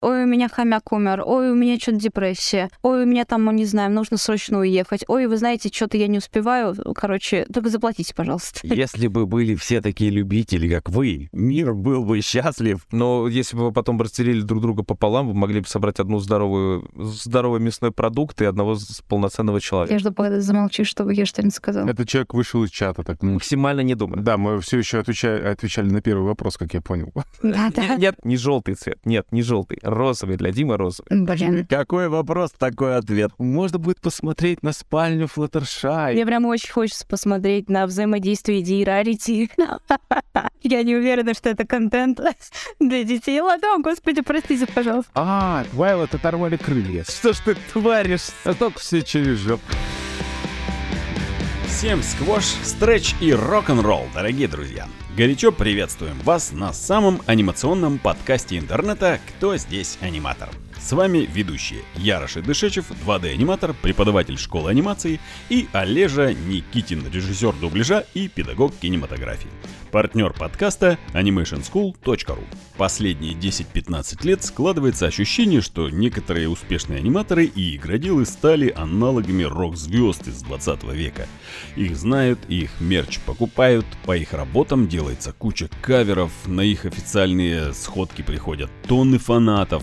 ой, у меня хомяк умер, ой, у меня что-то депрессия, ой, у меня там, мы не знаем, нужно срочно уехать, ой, вы знаете, что-то я не успеваю, короче, только заплатите, пожалуйста. Если бы были все такие любители, как вы, мир был бы счастлив. Но если бы вы потом разделили друг друга пополам, вы могли бы собрать одну здоровую, здоровый мясной продукт и одного полноценного человека. Я жду, пока ты замолчишь, чтобы я что-нибудь сказал. Этот человек вышел из чата, так. ну, Максимально не думаю. Да, мы все еще отвечали, отвечали на первый вопрос, как я понял. Да, да. Нет, не желтый цвет. Нет, не желтый. Розовый для Димы розовый. Блин. Какой вопрос, такой ответ. Можно будет посмотреть на спальню Флаттершай. Мне прям очень хочется посмотреть на взаимодействие Ди и Рарити. Я не уверена, что это контент для детей. Ладно, господи, простите, пожалуйста. А, Твайлот оторвали крылья. Что ж ты творишь? А только все через жопу. Всем сквош, стретч и рок-н-ролл, дорогие друзья! Горячо приветствуем вас на самом анимационном подкасте интернета «Кто здесь аниматор?». С вами ведущие Ярош Дышечев, 2D-аниматор, преподаватель школы анимации, и Олежа Никитин, режиссер дубляжа и педагог кинематографии. Партнер подкаста animationschool.ru. Последние 10-15 лет складывается ощущение, что некоторые успешные аниматоры и игроделы стали аналогами рок-звезд из 20 века. Их знают, их мерч покупают, по их работам делается куча каверов, на их официальные сходки приходят тонны фанатов.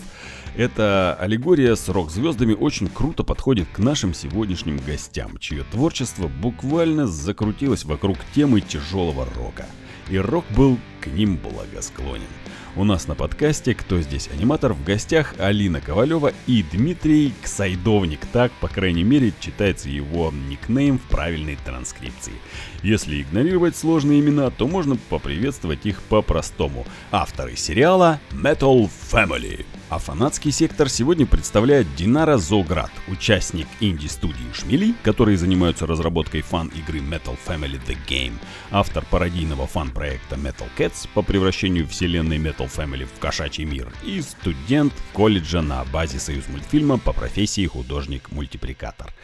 Эта аллегория с рок-звездами очень круто подходит к нашим сегодняшним гостям, чье творчество буквально закрутилось вокруг темы тяжелого рока. И рок был к ним благосклонен. У нас на подкасте «Кто здесь аниматор» в гостях Алина Ковалева и Дмитрий Ксайдовник. Так, по крайней мере, читается его никнейм в правильной транскрипции. Если игнорировать сложные имена, то можно поприветствовать их по-простому. Авторы сериала Metal Family. А фанатский сектор сегодня представляет Динара Зоград, участник инди-студии Шмели, которые занимаются разработкой фан-игры Metal Family The Game, автор пародийного фан-проекта Metal Cats по превращению вселенной Metal Family в кошачий мир и студент колледжа на базе Союз мультфильма по профессии художник-мультипликатор.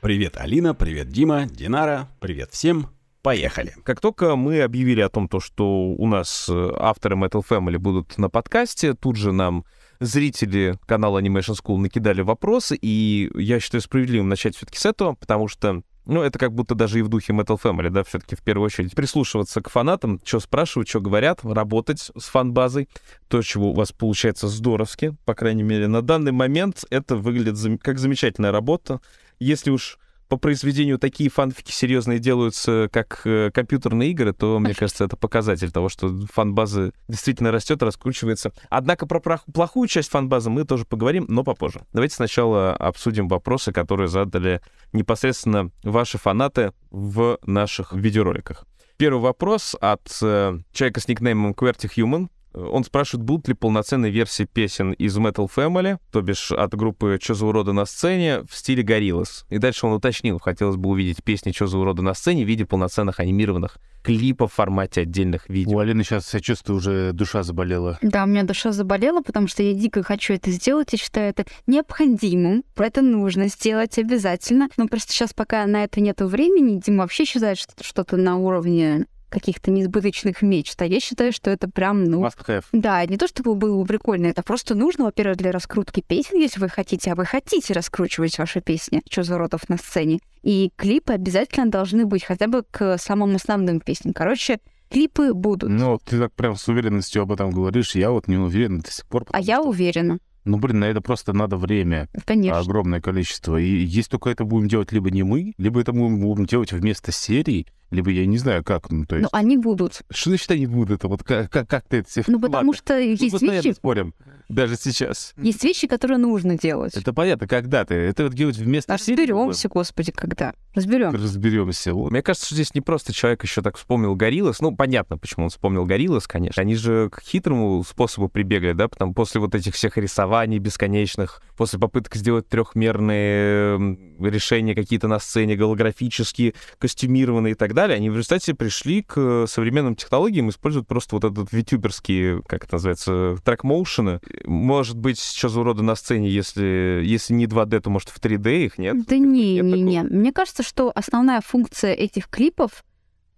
Привет, Алина, привет, Дима, Динара, привет всем, Поехали. Как только мы объявили о том, то, что у нас э, авторы Metal Family будут на подкасте, тут же нам зрители канала Animation School накидали вопросы, и я считаю справедливым начать все-таки с этого, потому что ну, это как будто даже и в духе Metal Family, да, все-таки в первую очередь прислушиваться к фанатам, что спрашивают, что говорят, работать с фан-базой, то, чего у вас получается здоровски, по крайней мере, на данный момент это выглядит как замечательная работа. Если уж по произведению такие фанфики серьезные делаются, как э, компьютерные игры, то, мне кажется, это показатель того, что фан-база действительно растет, раскручивается. Однако про плохую часть фан-базы мы тоже поговорим, но попозже. Давайте сначала обсудим вопросы, которые задали непосредственно ваши фанаты в наших видеороликах. Первый вопрос от э, человека с никнеймом QWERTY Human. Он спрашивает, будут ли полноценные версии песен из Metal Family, то бишь от группы «Чё за урода» на сцене в стиле Gorillaz. И дальше он уточнил, хотелось бы увидеть песни «Чё за урода» на сцене в виде полноценных анимированных клипов в формате отдельных У видео. Алины сейчас, я чувствую, уже душа заболела. Да, у меня душа заболела, потому что я дико хочу это сделать и считаю это необходимым. Про это нужно сделать обязательно. Но просто сейчас пока на это нету времени, Дима вообще считает, что что-то на уровне каких-то несбыточных мечт. А я считаю, что это прям, ну, Must have. Да, не то чтобы было бы прикольно, это просто нужно, во-первых, для раскрутки песен, если вы хотите, а вы хотите раскручивать ваши песни, что за родов на сцене. И клипы обязательно должны быть хотя бы к самым основным песням. Короче, клипы будут. Ну, ты так прям с уверенностью об этом говоришь, я вот не уверен до сих пор. а потому я что- уверена, Ну, блин, на это просто надо время, конечно. огромное количество. И если только это будем делать либо не мы, либо это мы будем делать вместо серий, либо я не знаю как. Ну, то есть... Но они будут. Что значит они будут? Это вот как, как, как ты это себе... Ну, потому Ладно. что Мы есть постоянно вещи, спорим, даже сейчас. есть вещи, которые нужно делать. Это понятно, когда ты. Это вот делать вместо серий. Разберемся, господи, когда. Разберем. Разберемся. Вот. Мне кажется, что здесь не просто человек еще так вспомнил Гориллас. Ну, понятно, почему он вспомнил Гориллас, конечно. Они же к хитрому способу прибегали, да, потому после вот этих всех рисований бесконечных, после попыток сделать трехмерные решения какие-то на сцене, голографические, костюмированные и так далее, они в результате пришли к современным технологиям, используют просто вот этот витюберский, как это называется, трек-моушены. Может быть, что за урода на сцене, если, если не 2D, то, может, в 3D их нет? Да не, Нет не, не. Мне кажется, что основная функция этих клипов,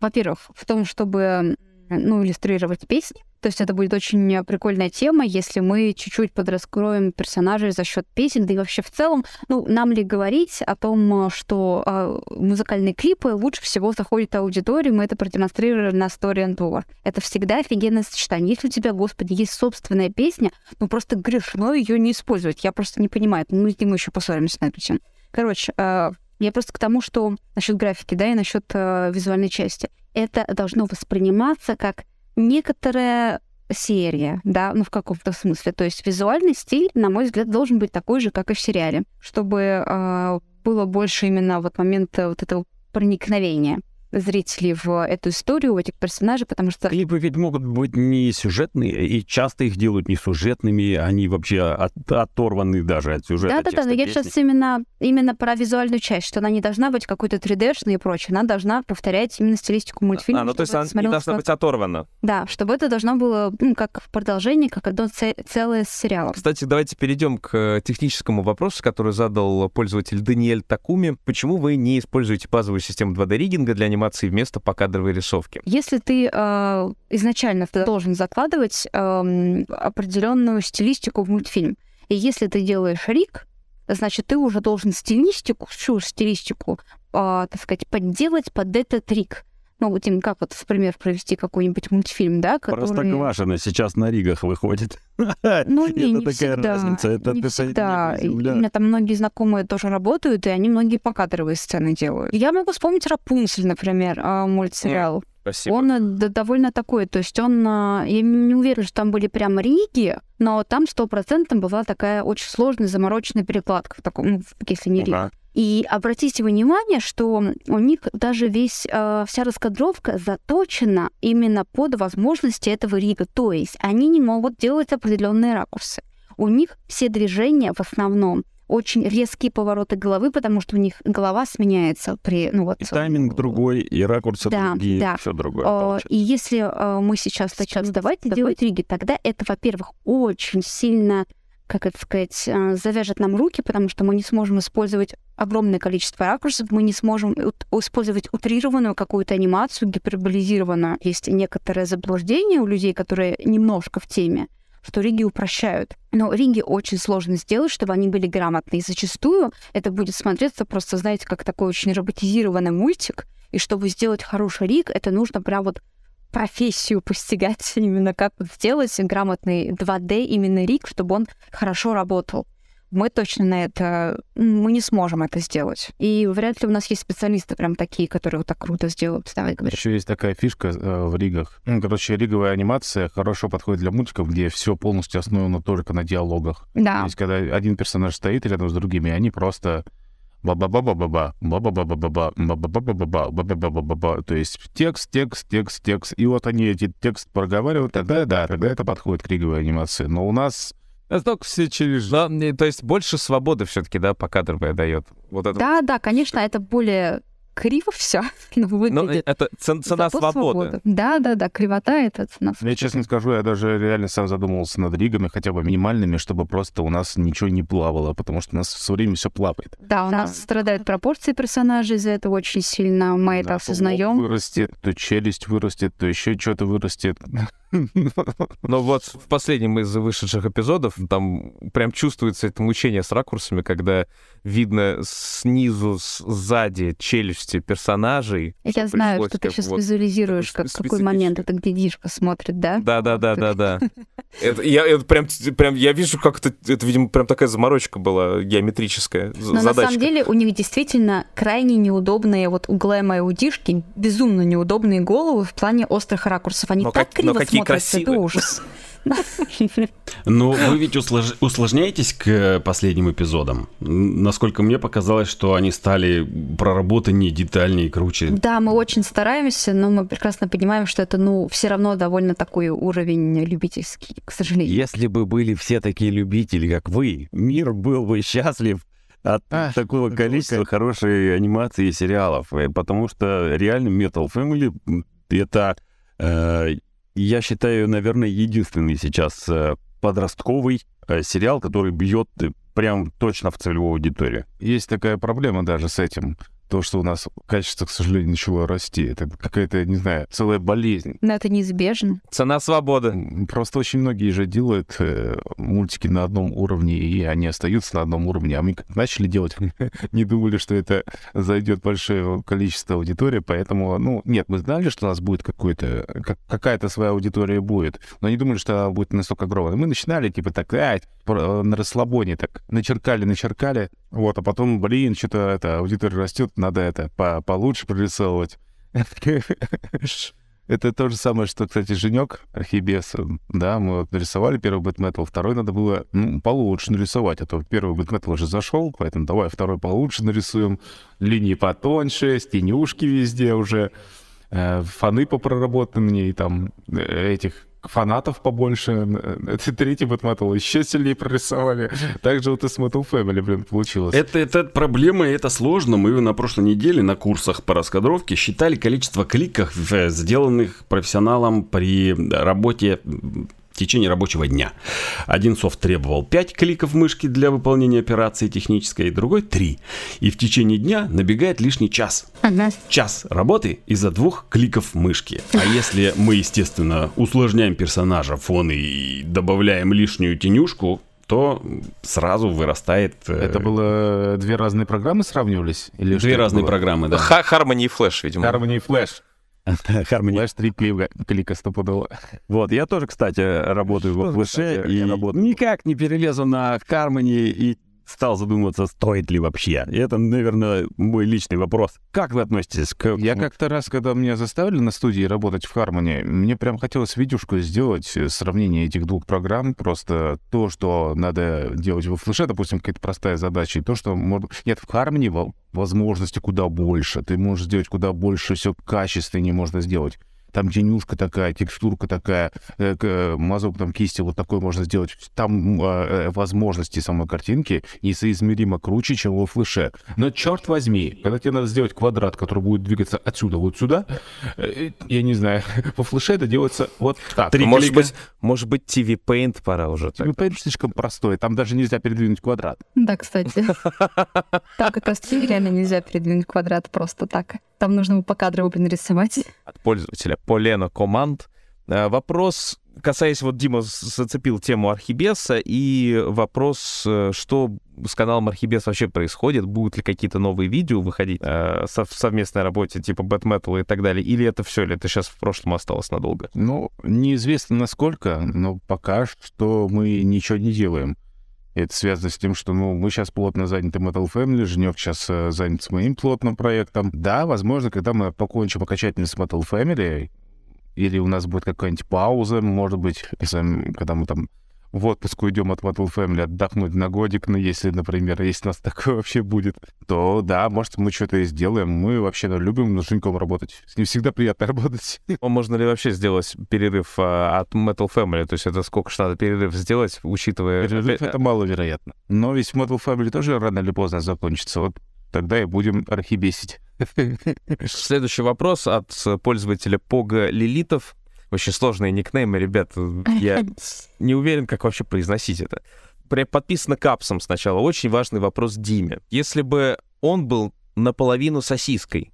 во-первых, в том, чтобы ну, иллюстрировать песни. То есть это будет очень прикольная тема, если мы чуть-чуть подраскроем персонажей за счет песен, да и вообще в целом, ну, нам ли говорить о том, что э, музыкальные клипы лучше всего заходят аудитории, мы это продемонстрировали на Story and War. Это всегда офигенное сочетание. Если у тебя, господи, есть собственная песня, ну просто грешно ее не использовать. Я просто не понимаю. Мы с ним еще поссоримся на эту тему. Короче, э, я просто к тому, что насчет графики, да, и насчет э, визуальной части. Это должно восприниматься как некоторая серия, да, ну в каком-то смысле. То есть визуальный стиль, на мой взгляд, должен быть такой же, как и в сериале, чтобы э, было больше именно вот момента вот этого проникновения зрителей в эту историю, в этих персонажей, потому что... Клипы ведь могут быть не сюжетные, и часто их делают не сюжетными, они вообще от, оторваны даже от сюжета. Да-да-да, но я сейчас именно, именно про визуальную часть, что она не должна быть какой-то 3D-шной и прочее, она должна повторять именно стилистику мультфильма. А, ну то есть она не должна как... быть оторвана. Да, чтобы это должно было, ну, как в продолжении, как одно целое с сериалом. Кстати, давайте перейдем к техническому вопросу, который задал пользователь Даниэль Такуми. Почему вы не используете базовую систему 2D-риггинга для анимации анимации вместо покадровой рисовки. Если ты э, изначально должен закладывать э, определенную стилистику в мультфильм, и если ты делаешь рик, значит, ты уже должен стилистику, всю стилистику, э, так сказать, подделать под этот рик ну, вот им как вот, в пример, провести какой-нибудь мультфильм, да, который... Простоквашино сейчас на Ригах выходит. Ну, не, не всегда. разница. Это не всегда. У меня там многие знакомые тоже работают, и они многие покадровые сцены делают. Я могу вспомнить Рапунцель, например, а, мультсериал. Спасибо. Он э, да, довольно такой, то есть он, а, я не уверена, что там были прям риги, но там сто процентов была такая очень сложная замороченная перекладка в таком, ну, если не риг. И обратите внимание, что у них даже весь, э, вся раскадровка заточена именно под возможности этого рига. То есть они не могут делать определенные ракурсы. У них все движения в основном очень резкие повороты головы, потому что у них голова сменяется при... Ну, вот, и тайминг другой, и ракурсы да, другие, да. все другое получается. И если э, мы сейчас начнем сдавать, делать риги, тогда это, во-первых, очень сильно как это сказать, э, завяжет нам руки, потому что мы не сможем использовать огромное количество ракурсов, мы не сможем использовать утрированную какую-то анимацию, гиперболизированную. Есть некоторое заблуждение у людей, которые немножко в теме, что риги упрощают. Но риги очень сложно сделать, чтобы они были грамотные. И зачастую это будет смотреться просто, знаете, как такой очень роботизированный мультик. И чтобы сделать хороший риг, это нужно прям вот профессию постигать, именно как сделать грамотный 2D именно рик, чтобы он хорошо работал. Мы точно на это, мы не сможем это сделать. И вряд ли у нас есть специалисты прям такие, которые вот так круто сделают. Давай говори. Еще есть такая фишка э, в ригах. Ну, короче, риговая анимация хорошо подходит для мультиков, где все полностью основано только на диалогах. Да. То есть, когда один персонаж стоит рядом с другими, они просто ба-ба-ба-ба-ба-ба, ба-ба-ба-ба-ба-ба, ба-ба-ба-ба-ба-ба, ба-ба-ба-ба-ба. То есть текст, текст, текст, текст. И вот они эти текст проговаривают, тогда да, тогда это подходит к криговой анимации. Но у нас только все через... То есть больше свободы все-таки, да, покадровая дает. Вот это да, да, конечно, это более криво все ну, выглядит. Но это цена Зато свободы. Да, да, да, кривота — это цена свободы. Я честно скажу, я даже реально сам задумывался над ригами, хотя бы минимальными, чтобы просто у нас ничего не плавало, потому что у нас все время все плавает. Да, у да. нас страдают пропорции персонажей из-за этого очень сильно, мы да, это осознаем. вырастет, то челюсть вырастет, то еще что-то вырастет. Но вот в последнем из вышедших эпизодов там прям чувствуется это мучение с ракурсами, когда видно снизу, сзади челюсти персонажей. Я знаю, что ты сейчас вот визуализируешь, как какой момент это где Дишка смотрит, да? Да, да, да, да, да. Это, я это прям, прям я вижу, как это, это, видимо, прям такая заморочка была геометрическая. Но задачка. на самом деле у них действительно крайне неудобные, вот у Глэма и у Дишки, безумно неудобные головы в плане острых ракурсов. Они но так как, криво смотрятся, красивые. это ужас. Но вы ведь услож... усложняетесь к последним эпизодам. Насколько мне показалось, что они стали проработаннее, детальнее, круче. Да, мы очень стараемся, но мы прекрасно понимаем, что это, ну, все равно довольно такой уровень любительский, к сожалению. Если бы были все такие любители, как вы, мир был бы счастлив от а, такого количества как... хорошей анимации и сериалов. Э, потому что реально Metal Family это э, я считаю, наверное, единственный сейчас э, подростковый э, сериал, который бьет э, прям точно в целевую аудиторию. Есть такая проблема даже с этим. То, что у нас качество, к сожалению, начало расти. Это какая-то, не знаю, целая болезнь. Но это неизбежно. Цена свободы. Просто очень многие же делают э, мультики на одном уровне, и они остаются на одном уровне. А мы как начали делать, не думали, что это зайдет большое количество аудитории, поэтому, ну, нет, мы знали, что у нас будет какой-то, как, какая-то своя аудитория будет, но не думали, что она будет настолько огромная. Мы начинали, типа, так, а, на расслабоне, так, начеркали, начеркали, вот, а потом, блин, что-то это, аудитория растет, надо это по получше прорисовывать. Это то же самое, что, кстати, Женек Архибес, да, мы вот нарисовали первый бэтметал, второй надо было ну, получше нарисовать, а то первый бэтметал уже зашел, поэтому давай второй получше нарисуем, линии потоньше, тенюшки везде уже, э, фаны попроработанные, там, э, этих фанатов побольше. Это третий Бэтметал еще сильнее прорисовали. Также вот и с Metal Family, блин, получилось. Это, это проблема, и это сложно. Мы на прошлой неделе на курсах по раскадровке считали количество кликов, сделанных профессионалом при работе в течение рабочего дня. Один софт требовал 5 кликов мышки для выполнения операции технической, другой 3. И в течение дня набегает лишний час. Ага. Час работы из-за двух кликов мышки. А если мы, естественно, усложняем персонажа, фон и добавляем лишнюю тенюшку, то сразу вырастает... э, Это было две разные программы сравнивались? Или Две разные было? программы, да. Harmony и Flash, видимо. Harmony и Flash. Harmony. Flash три клика, клика стопудово. Вот, я тоже, кстати, работаю во Тоже, флеше кстати, и никак не перелезу на Harmony и стал задумываться, стоит ли вообще. И это, наверное, мой личный вопрос. Как вы относитесь к... Я как-то раз, когда меня заставили на студии работать в Harmony, мне прям хотелось видюшку сделать, э, сравнение этих двух программ, просто то, что надо делать во флеше, допустим, какая-то простая задача, и то, что можно... Нет, в во- возможности куда больше, ты можешь сделать куда больше, все качественнее можно сделать. Там тенюшка такая, текстурка такая, э, э, мазок там кисти вот такой можно сделать. Там э, э, возможности самой картинки несоизмеримо круче, чем во флеше. Но черт возьми, когда тебе надо сделать квадрат, который будет двигаться отсюда вот сюда, э, я не знаю, во флеше это делается вот так. Ну, может быть, может быть, TV Paint пора уже. так. Ну, понимаешь, слишком простой, там даже нельзя передвинуть квадрат. Да, кстати. Там как раз реально нельзя передвинуть квадрат просто так. Там нужно его покадрово нарисовать. от пользователя Полена Команд. Э, Вопрос, касаясь, вот Дима зацепил тему Архибеса, и вопрос, э, что с каналом Архибес вообще происходит, будут ли какие-то новые видео выходить э, со- в совместной работе, типа Бэтметал и так далее, или это все, или это сейчас в прошлом осталось надолго? Ну, неизвестно насколько, но пока что мы ничего не делаем. Это связано с тем, что ну, мы сейчас плотно заняты Metal Family, Женек сейчас э, занят с моим плотным проектом. Да, возможно, когда мы покончим окончательно с Metal Family, или у нас будет какая-нибудь пауза, может быть, когда мы там в отпуск уйдем от Metal Family, отдохнуть на годик, ну, если, например, если у нас такое вообще будет, то да, может, мы что-то и сделаем. Мы вообще ну, любим с Женьком работать. С ним всегда приятно работать. А Можно ли вообще сделать перерыв а, от Metal Family? То есть это сколько ж надо перерыв сделать, учитывая... Перерыв это маловероятно. Но ведь Metal Family тоже рано или поздно закончится. Вот тогда и будем архибесить. Следующий вопрос от э, пользователя Пога Лилитов. Очень сложные никнеймы, ребят. Я не уверен, как вообще произносить это. Подписано капсом сначала. Очень важный вопрос Диме. Если бы он был наполовину сосиской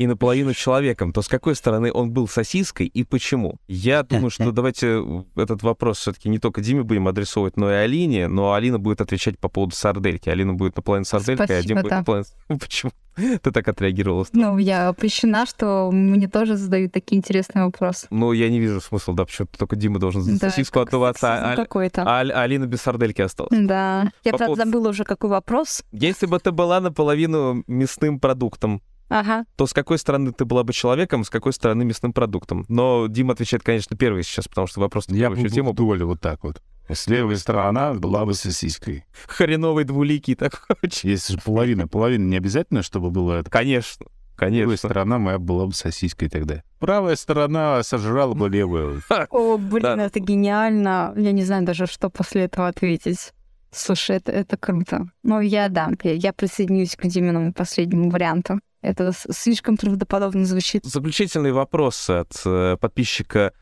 и наполовину человеком, то с какой стороны он был сосиской и почему? Я думаю, что давайте этот вопрос все-таки не только Диме будем адресовывать, но и Алине, но Алина будет отвечать по поводу сардельки. Алина будет наполовину сарделькой, а Дима Спасибо, будет да. наполовину... Почему? Ты так отреагировала. Ну, я польщена, что мне тоже задают такие интересные вопросы. Ну, я не вижу смысла, да, почему только Дима должен за Да, сосиску отдуваться, а, какой-то. а Алина без сардельки осталась. Да. Я, По правда, поводу- забыла уже, какой вопрос. Если бы ты была наполовину мясным продуктом, Ага. то с какой стороны ты была бы человеком, с какой стороны мясным продуктом? Но Дима отвечает, конечно, первый сейчас, потому что вопрос Я вообще бы Дима вдоль вот так вот. С левой сторона была бы сосиской. хреновый двуликий такой. очень. Если же половина, половина не обязательно, чтобы было это. Конечно, Левая конечно. сторона моя была бы сосиской тогда. Правая сторона сожрала бы левую. О, блин, Да. это гениально. Я не знаю даже, что после этого ответить. Слушай, это, это круто. Но я, да, я, я присоединюсь к Диминому последнему варианту. Это слишком правдоподобно звучит. Заключительный вопрос от э, подписчика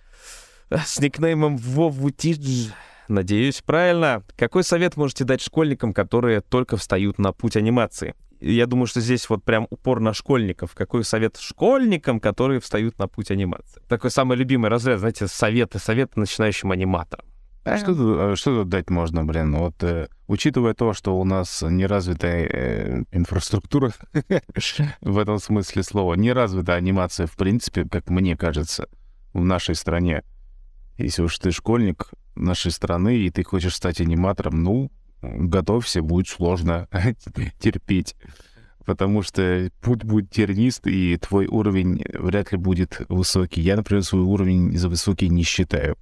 э, с никнеймом Вовутидж. Надеюсь, правильно. Какой совет можете дать школьникам, которые только встают на путь анимации? я думаю, что здесь вот прям упор на школьников. Какой совет школьникам, которые встают на путь анимации? Такой самый любимый разряд, знаете, советы, советы начинающим аниматорам. А что, а что тут дать можно, блин? Вот э, учитывая то, что у нас неразвитая э, инфраструктура в этом смысле слова, неразвитая анимация, в принципе, как мне кажется, в нашей стране. Если уж ты школьник нашей страны, и ты хочешь стать аниматором, ну, готовься, будет сложно терпеть. Потому что путь будет тернист, и твой уровень вряд ли будет высокий. Я, например, свой уровень за высокий не считаю.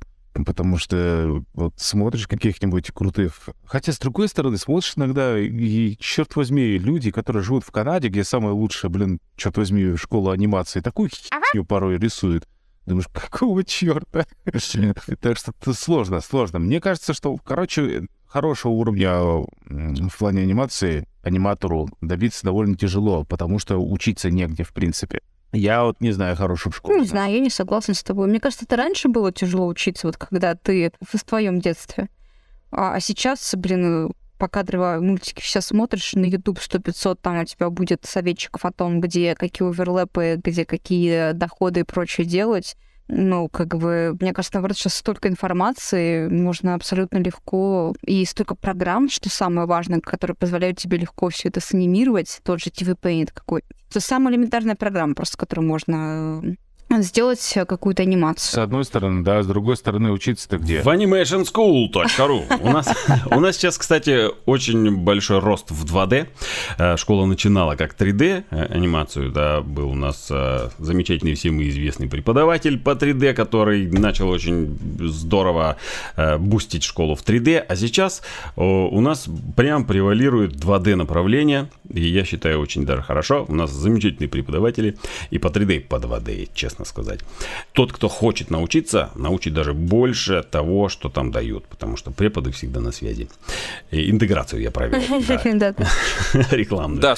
Потому что вот смотришь каких-нибудь крутых... Хотя, с другой стороны, смотришь иногда, и, черт возьми, люди, которые живут в Канаде, где самая лучшая, блин, черт возьми, школа анимации, такую херню порой рисуют. Думаешь, какого черта? Так что это сложно, сложно. Мне кажется, что, короче, хорошего уровня в плане анимации аниматору добиться довольно тяжело, потому что учиться негде, в принципе. Я вот не знаю хороших школ. Не знаю, я не согласна с тобой. Мне кажется, это раньше было тяжело учиться, вот когда ты в твоем детстве. А, а сейчас, блин, покадровые мультики сейчас смотришь на YouTube 100-500, там у тебя будет советчиков о том, где какие оверлэпы, где какие доходы и прочее делать. Ну, как бы, мне кажется, наоборот, сейчас столько информации, можно абсолютно легко, и столько программ, что самое важное, которые позволяют тебе легко все это санимировать, тот же TV Paint какой. Это самая элементарная программа, просто которую можно сделать какую-то анимацию. С одной стороны, да, с другой стороны, учиться-то где? В animationschool.ru. У нас, у нас сейчас, кстати, очень большой рост в 2D. Э, школа начинала как 3D э, анимацию, да, был у нас э, замечательный всем известный преподаватель по 3D, который начал очень здорово бустить школу в 3D, а сейчас у нас прям превалирует 2D направление, и я считаю очень даже хорошо. У нас замечательные преподаватели и по 3D, и по 2D, честно честно сказать. Тот, кто хочет научиться, научит даже больше того, что там дают, потому что преподы всегда на связи. И интеграцию я провел. Рекламную. Да,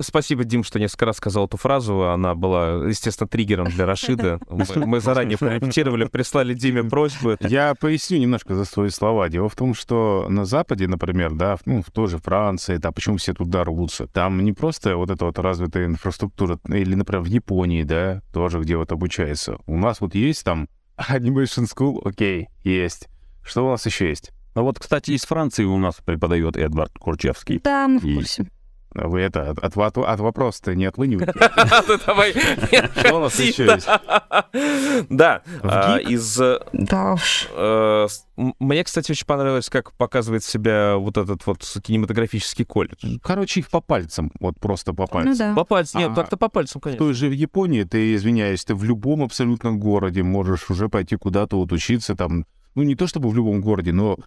спасибо, Дим, что несколько раз сказал эту фразу. Она была, естественно, триггером для Рашида. Мы заранее прорепетировали, прислали Диме просьбу. Я поясню немножко за свои слова. Дело в том, что на Западе, например, да, ну, в той же Франции, да, почему все туда рвутся? Там не просто вот эта вот развитая инфраструктура, или, например, в Японии, да, тоже, где вот обучается. У нас вот есть там Animation School, окей, есть. Что у нас еще есть? Ну вот, кстати, из Франции у нас преподает Эдвард Курчевский. Да, мы в курсе. Вы это, от, от, от вопроса-то не отлынивайте. Давай. Что у нас еще есть? Да, а, из... Э, да уж. Э, мне, кстати, очень понравилось, как показывает себя вот этот вот кинематографический колледж. Короче, их по пальцам, вот просто по Ну пальцам. да. По пальцам, нет, А, так-то по пальцам, В конечно. той же в Японии, ты, извиняюсь, ты в любом абсолютно городе можешь уже пойти куда-то вот учиться там, ну не то чтобы в любом городе, но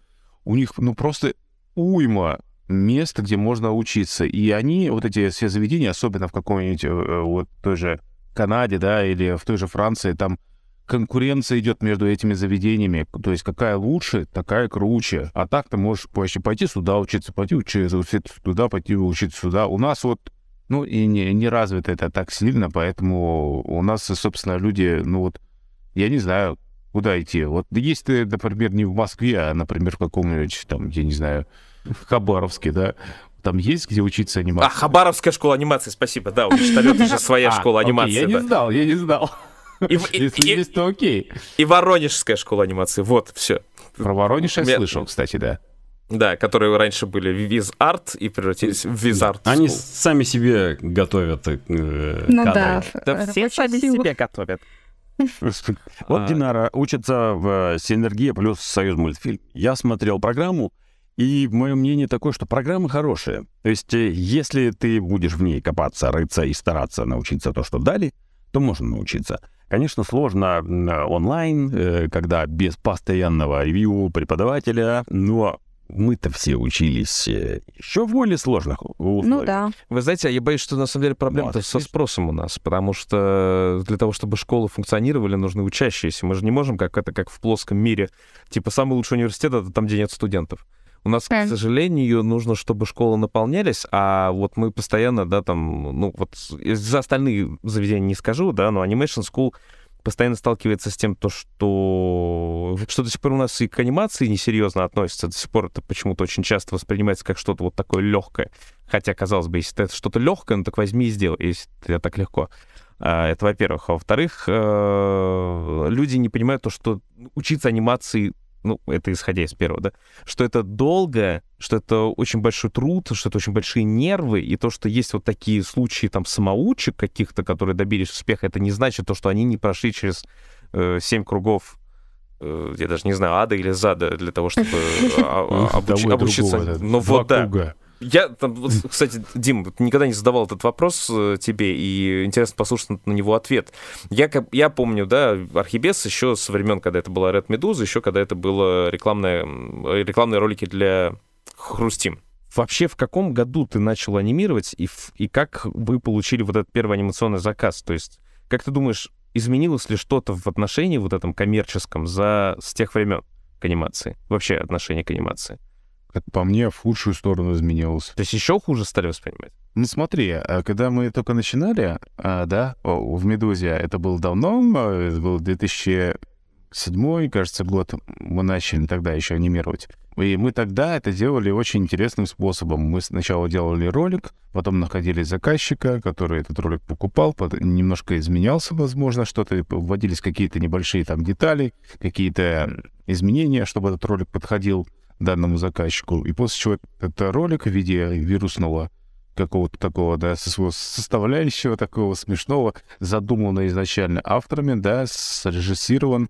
у них ну просто уйма мест, где можно учиться. И они, вот эти все заведения, особенно в каком-нибудь э, вот той же Канаде, да, или в той же Франции, там конкуренция идет между этими заведениями. То есть какая лучше, такая круче. А так ты можешь вообще пойти сюда учиться, пойти учиться туда, пойти учиться сюда. У нас вот ну, и не, не развито это так сильно, поэтому у нас, собственно, люди, ну вот, я не знаю, куда идти. Вот есть ты, например, не в Москве, а, например, в каком-нибудь, там, я не знаю, в Хабаровске, да, там есть где учиться А, анимации? Хабаровская школа анимации, спасибо. Да, у Почтальона же своя А, школа анимации. Я не знал, я не знал. Если есть, то окей. И Воронежская школа анимации, вот, все. Про Воронеж я слышал, кстати, да. Да, которые раньше были Виз Арт и превратились в Визарт. Они сами себе готовят э, Ну кадры. да. Да все сами себе готовят. Вот А. Динара учится в э, Синергия плюс Союз мультфильм. Я смотрел программу, и мое мнение такое, что программа хорошая. То есть, э, если ты будешь в ней копаться, рыться и стараться научиться то, что дали, то можно научиться. Конечно, сложно онлайн, э, когда без постоянного ревью преподавателя, но мы-то все учились э, еще в более сложных условиях. Ну да. Вы знаете, я боюсь, что на самом деле проблема Вот. со спросом у нас, потому что для того, чтобы школы функционировали, нужны учащиеся. Мы же не можем, как это, как в плоском мире, типа самый лучший университет это там, где нет студентов. У нас, к сожалению, нужно, чтобы школы наполнялись, а вот мы постоянно, да, там, ну вот за остальные заведения не скажу, да, но Animation School постоянно сталкивается с тем, то, что, что до сих пор у нас и к анимации несерьезно относится, до сих пор это почему-то очень часто воспринимается как что-то вот такое легкое. Хотя, казалось бы, если это что-то легкое, ну так возьми и сделай, если это так легко. А, это, во-первых. А во-вторых, э, люди не понимают то, что учиться анимации ну, это исходя из первого, да, что это долго, что это очень большой труд, что это очень большие нервы, и то, что есть вот такие случаи там самоучек каких-то, которые добились успеха, это не значит то, что они не прошли через э, семь кругов э, я даже не знаю, ада или зада для того, чтобы а, а, обучиться. Ну вот да. Я, там, кстати, Дим, никогда не задавал этот вопрос э, тебе, и интересно послушать на него ответ. Я, я помню, да, Архибес еще со времен, когда это была Red Medusa, еще когда это было рекламное, рекламные ролики для Хрустим. Вообще, в каком году ты начал анимировать, и, и как вы получили вот этот первый анимационный заказ? То есть, как ты думаешь, изменилось ли что-то в отношении вот этом коммерческом за с тех времен к анимации? Вообще отношение к анимации? Как по мне, в худшую сторону изменилось. То есть еще хуже стали воспринимать? Ну смотри, а когда мы только начинали, а, да, в «Медузе», это было давно, это был 2007, кажется, год, мы начали тогда еще анимировать. И мы тогда это делали очень интересным способом. Мы сначала делали ролик, потом находили заказчика, который этот ролик покупал, немножко изменялся, возможно, что-то, вводились какие-то небольшие там детали, какие-то изменения, чтобы этот ролик подходил данному заказчику. И после чего этот ролик в виде вирусного какого-то такого, да, составляющего такого смешного, задуманного изначально авторами, да, срежиссирован,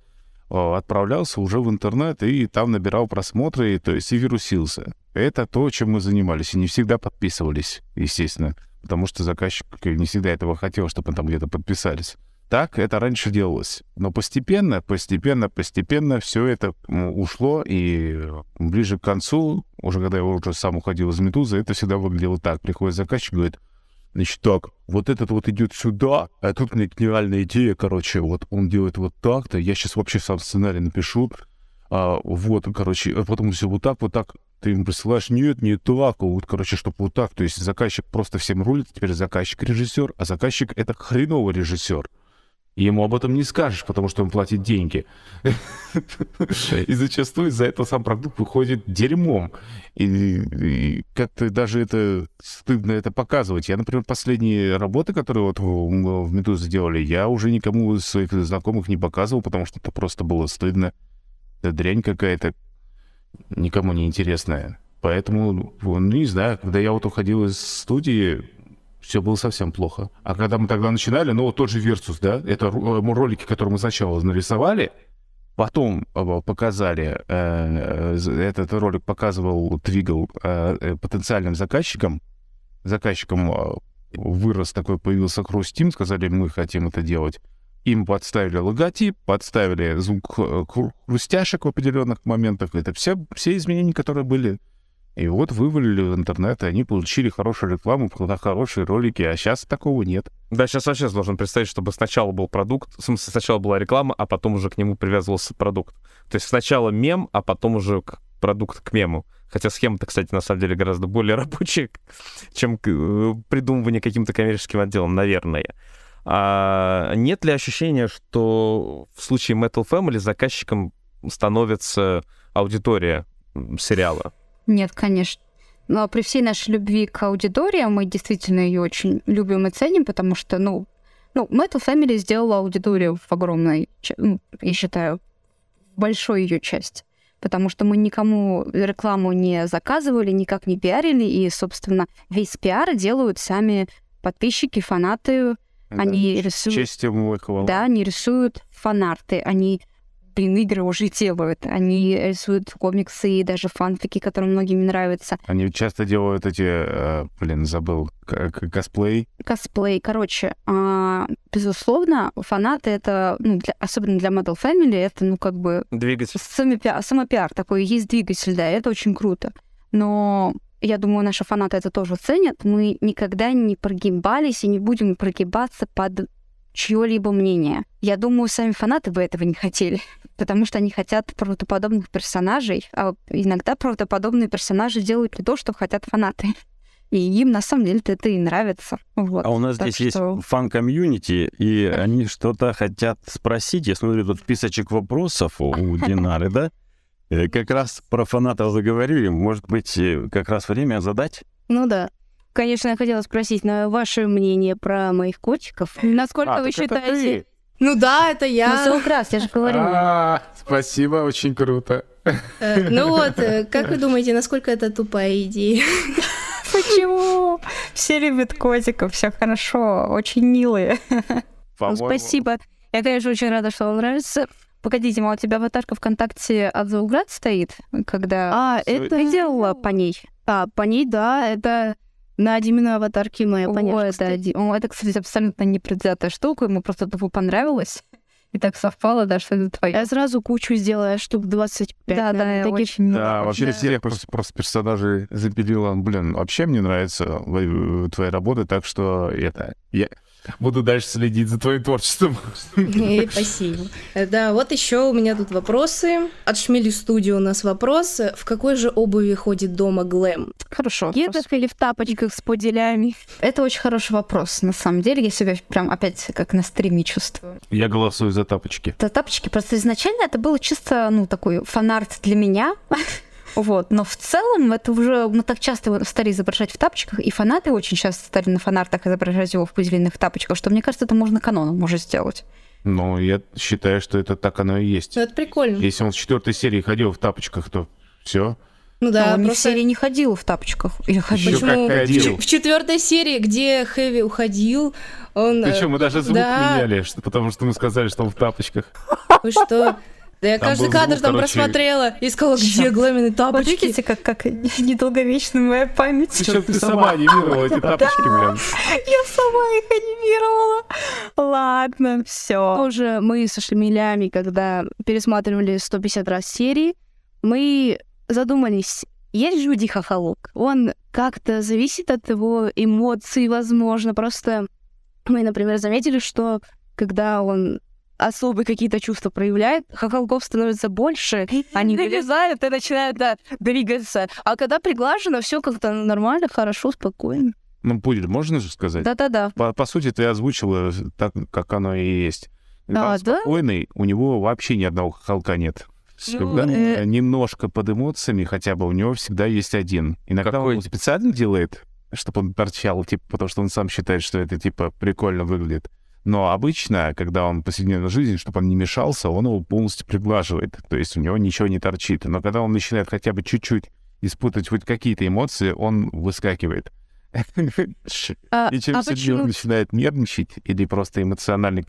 отправлялся уже в интернет и там набирал просмотры, то есть и вирусился. Это то, чем мы занимались. И не всегда подписывались, естественно, потому что заказчик не всегда этого хотел, чтобы там где-то подписались. Так это раньше делалось. Но постепенно, постепенно, постепенно все это ушло, и ближе к концу, уже когда я уже сам уходил из «Медузы», это всегда выглядело так. Приходит заказчик, говорит, значит, так, вот этот вот идет сюда, а тут мне гениальная идея, короче, вот он делает вот так-то, я сейчас вообще сам сценарий напишу, а, вот, короче, а потом все вот так, вот так, ты ему присылаешь, нет, не так, вот, короче, чтобы вот так, то есть заказчик просто всем рулит, теперь заказчик режиссер, а заказчик — это хреновый режиссер. И ему об этом не скажешь, потому что он платит деньги. И зачастую из-за этого сам продукт выходит дерьмом. И, и как-то даже это стыдно это показывать. Я, например, последние работы, которые вот в Медузе делали, я уже никому из своих знакомых не показывал, потому что это просто было стыдно. Это дрянь какая-то, никому не интересная. Поэтому, ну, не знаю, когда я вот уходил из студии, все было совсем плохо. А когда мы тогда начинали, ну, вот тот же Versus, да, это э, ролики, которые мы сначала нарисовали, потом э, показали, э, этот ролик показывал, двигал потенциальным заказчикам, заказчикам вырос такой, появился Хрустим, сказали, мы хотим это делать. Им подставили логотип, подставили звук хрустяшек в определенных моментах. Это все, все изменения, которые были и вот вывалили в интернет, и они получили хорошую рекламу, хорошие ролики, а сейчас такого нет. Да, сейчас вообще сложно представить, чтобы сначала был продукт, в смысле, сначала была реклама, а потом уже к нему привязывался продукт. То есть сначала мем, а потом уже продукт к мему. Хотя схема-то, кстати, на самом деле гораздо более рабочая, чем э, придумывание каким-то коммерческим отделом, наверное. А нет ли ощущения, что в случае Metal Family заказчиком становится аудитория сериала? Нет, конечно. Но при всей нашей любви к аудитории, мы действительно ее очень любим и ценим, потому что, ну, ну, Metal Family сделала аудиторию в огромной, ну, я считаю, большой ее часть. Потому что мы никому рекламу не заказывали, никак не пиарили, и, собственно, весь пиар делают сами подписчики, фанаты. Да, они рисуют... Честь ему Да, они рисуют фанарты, они блин, игры уже делают. Они рисуют комиксы и даже фанфики, которые многим нравятся. Они часто делают эти, э, блин, забыл, косплей. Косплей. Короче, а, безусловно, фанаты это, ну, для, особенно для Metal Family, это, ну, как бы... Двигатель. Самопиар, самопиар такой, есть двигатель, да, это очень круто. Но я думаю, наши фанаты это тоже ценят. Мы никогда не прогибались и не будем прогибаться под чье-либо мнение. Я думаю, сами фанаты бы этого не хотели, потому что они хотят правдоподобных персонажей, а иногда правдоподобные персонажи делают не то, что хотят фанаты. и им на самом деле это и нравится. Вот. А у нас Так здесь что- есть фан-community, и они что-то хотят спросить. Я смотрю, тут списочек вопросов у у Динары, да? Э, Как раз про фанатов заговорили. Может быть, э, как раз время задать? Ну да. Конечно, я хотела спросить на ваше мнение про моих котиков. Насколько А, вы так это считаете... Ну да, это Ну, я. Соукрас, я же говорю. А, Спасибо, очень круто. Э, Ну вот, э, как вы думаете, насколько это тупая идея? Почему? Все любят котиков, все хорошо, очень милые. Ну, спасибо. Я, конечно, очень рада, что вам нравится. Погодите, ма, у тебя аватарка ВКонтакте от Зауград стоит, когда... А, это... Ты делала по ней? А, по ней, да, это на Диминой аватарке моя понятно. это, один- это, кстати, абсолютно непредвзятая штука, ему просто тупо понравилось. И так совпало, да, что это твоя. Я сразу кучу сделала, штук 25. Да, да, наверное, таких. очень. Да, вообще Да. всех просто, просто персонажей запилила. Блин, вообще мне нравится э, твоя работа, так что это... Я буду дальше следить за твоим творчеством. Э, Спасибо. Э, Да, вот еще у меня тут вопросы. От Шмели Студио у нас вопрос. В какой же обуви ходит дома Глэм? Хорошо. В кедах или в тапочках с поделями? Это очень хороший вопрос. На самом деле, я себя прям опять как на стриме чувствую. Я голосую за тапочки. Это тапочки, просто изначально это было чисто, ну, такой фанарт для меня. Вот, но в целом это уже, мы так часто стали изображать в тапочках, и фанаты очень часто стали на фанартах изображать его в пуделиных тапочках, что мне кажется, это можно каноном уже сделать. Но я считаю, что это так оно и есть. Ну, это прикольно. Если он в четвертой серии ходил в тапочках, то все. Ну Да, он не в просто... серии не ходил в тапочках. Или ходил. Ещё как Почему? ходил. В четвертой серии, где Хэви уходил, он... э, Причем мы даже звук да. меняли, что, потому что мы сказали, что он в тапочках. Вы что? Да я Там каждый был кадр звук, там короче. просмотрела и сказала, где Чёрт. Глэмины Вот тапочки? видите, как, как недолговечна моя память. Причем ты сама анимировала эти тапочки, блин. Я сама их анимировала. Ладно, все. Тоже мы со Шамилями, когда пересматривали 150 раз серии, мы задумались, есть Диха Халук? Он как-то зависит от его эмоций, возможно. Просто мы, например, заметили, что когда он особые какие-то чувства проявляет, хохолков становится больше, они вылезают и начинают да, двигаться. А когда приглажено, все как-то нормально, хорошо, спокойно. Ну, пудель, можно же сказать? Да-да-да. По, по сути, ты озвучила так, как оно и есть. Когда А, он да? спокойный, у него вообще ни одного хохолка нет. Всегда Ну, э, немножко под эмоциями хотя бы у него всегда есть один. Иногда Какой? он специально делает, чтобы он торчал, типа, потому что он сам считает, что это, типа, прикольно выглядит. Но обычно, когда он в повседневной жизни, чтобы он не мешался, он его полностью приглаживает. То есть у него ничего не торчит. Но когда он начинает хотя бы чуть-чуть испытывать хоть какие-то эмоции, он выскакивает. А, И чем а сильнее он начинает нервничать или просто эмоционально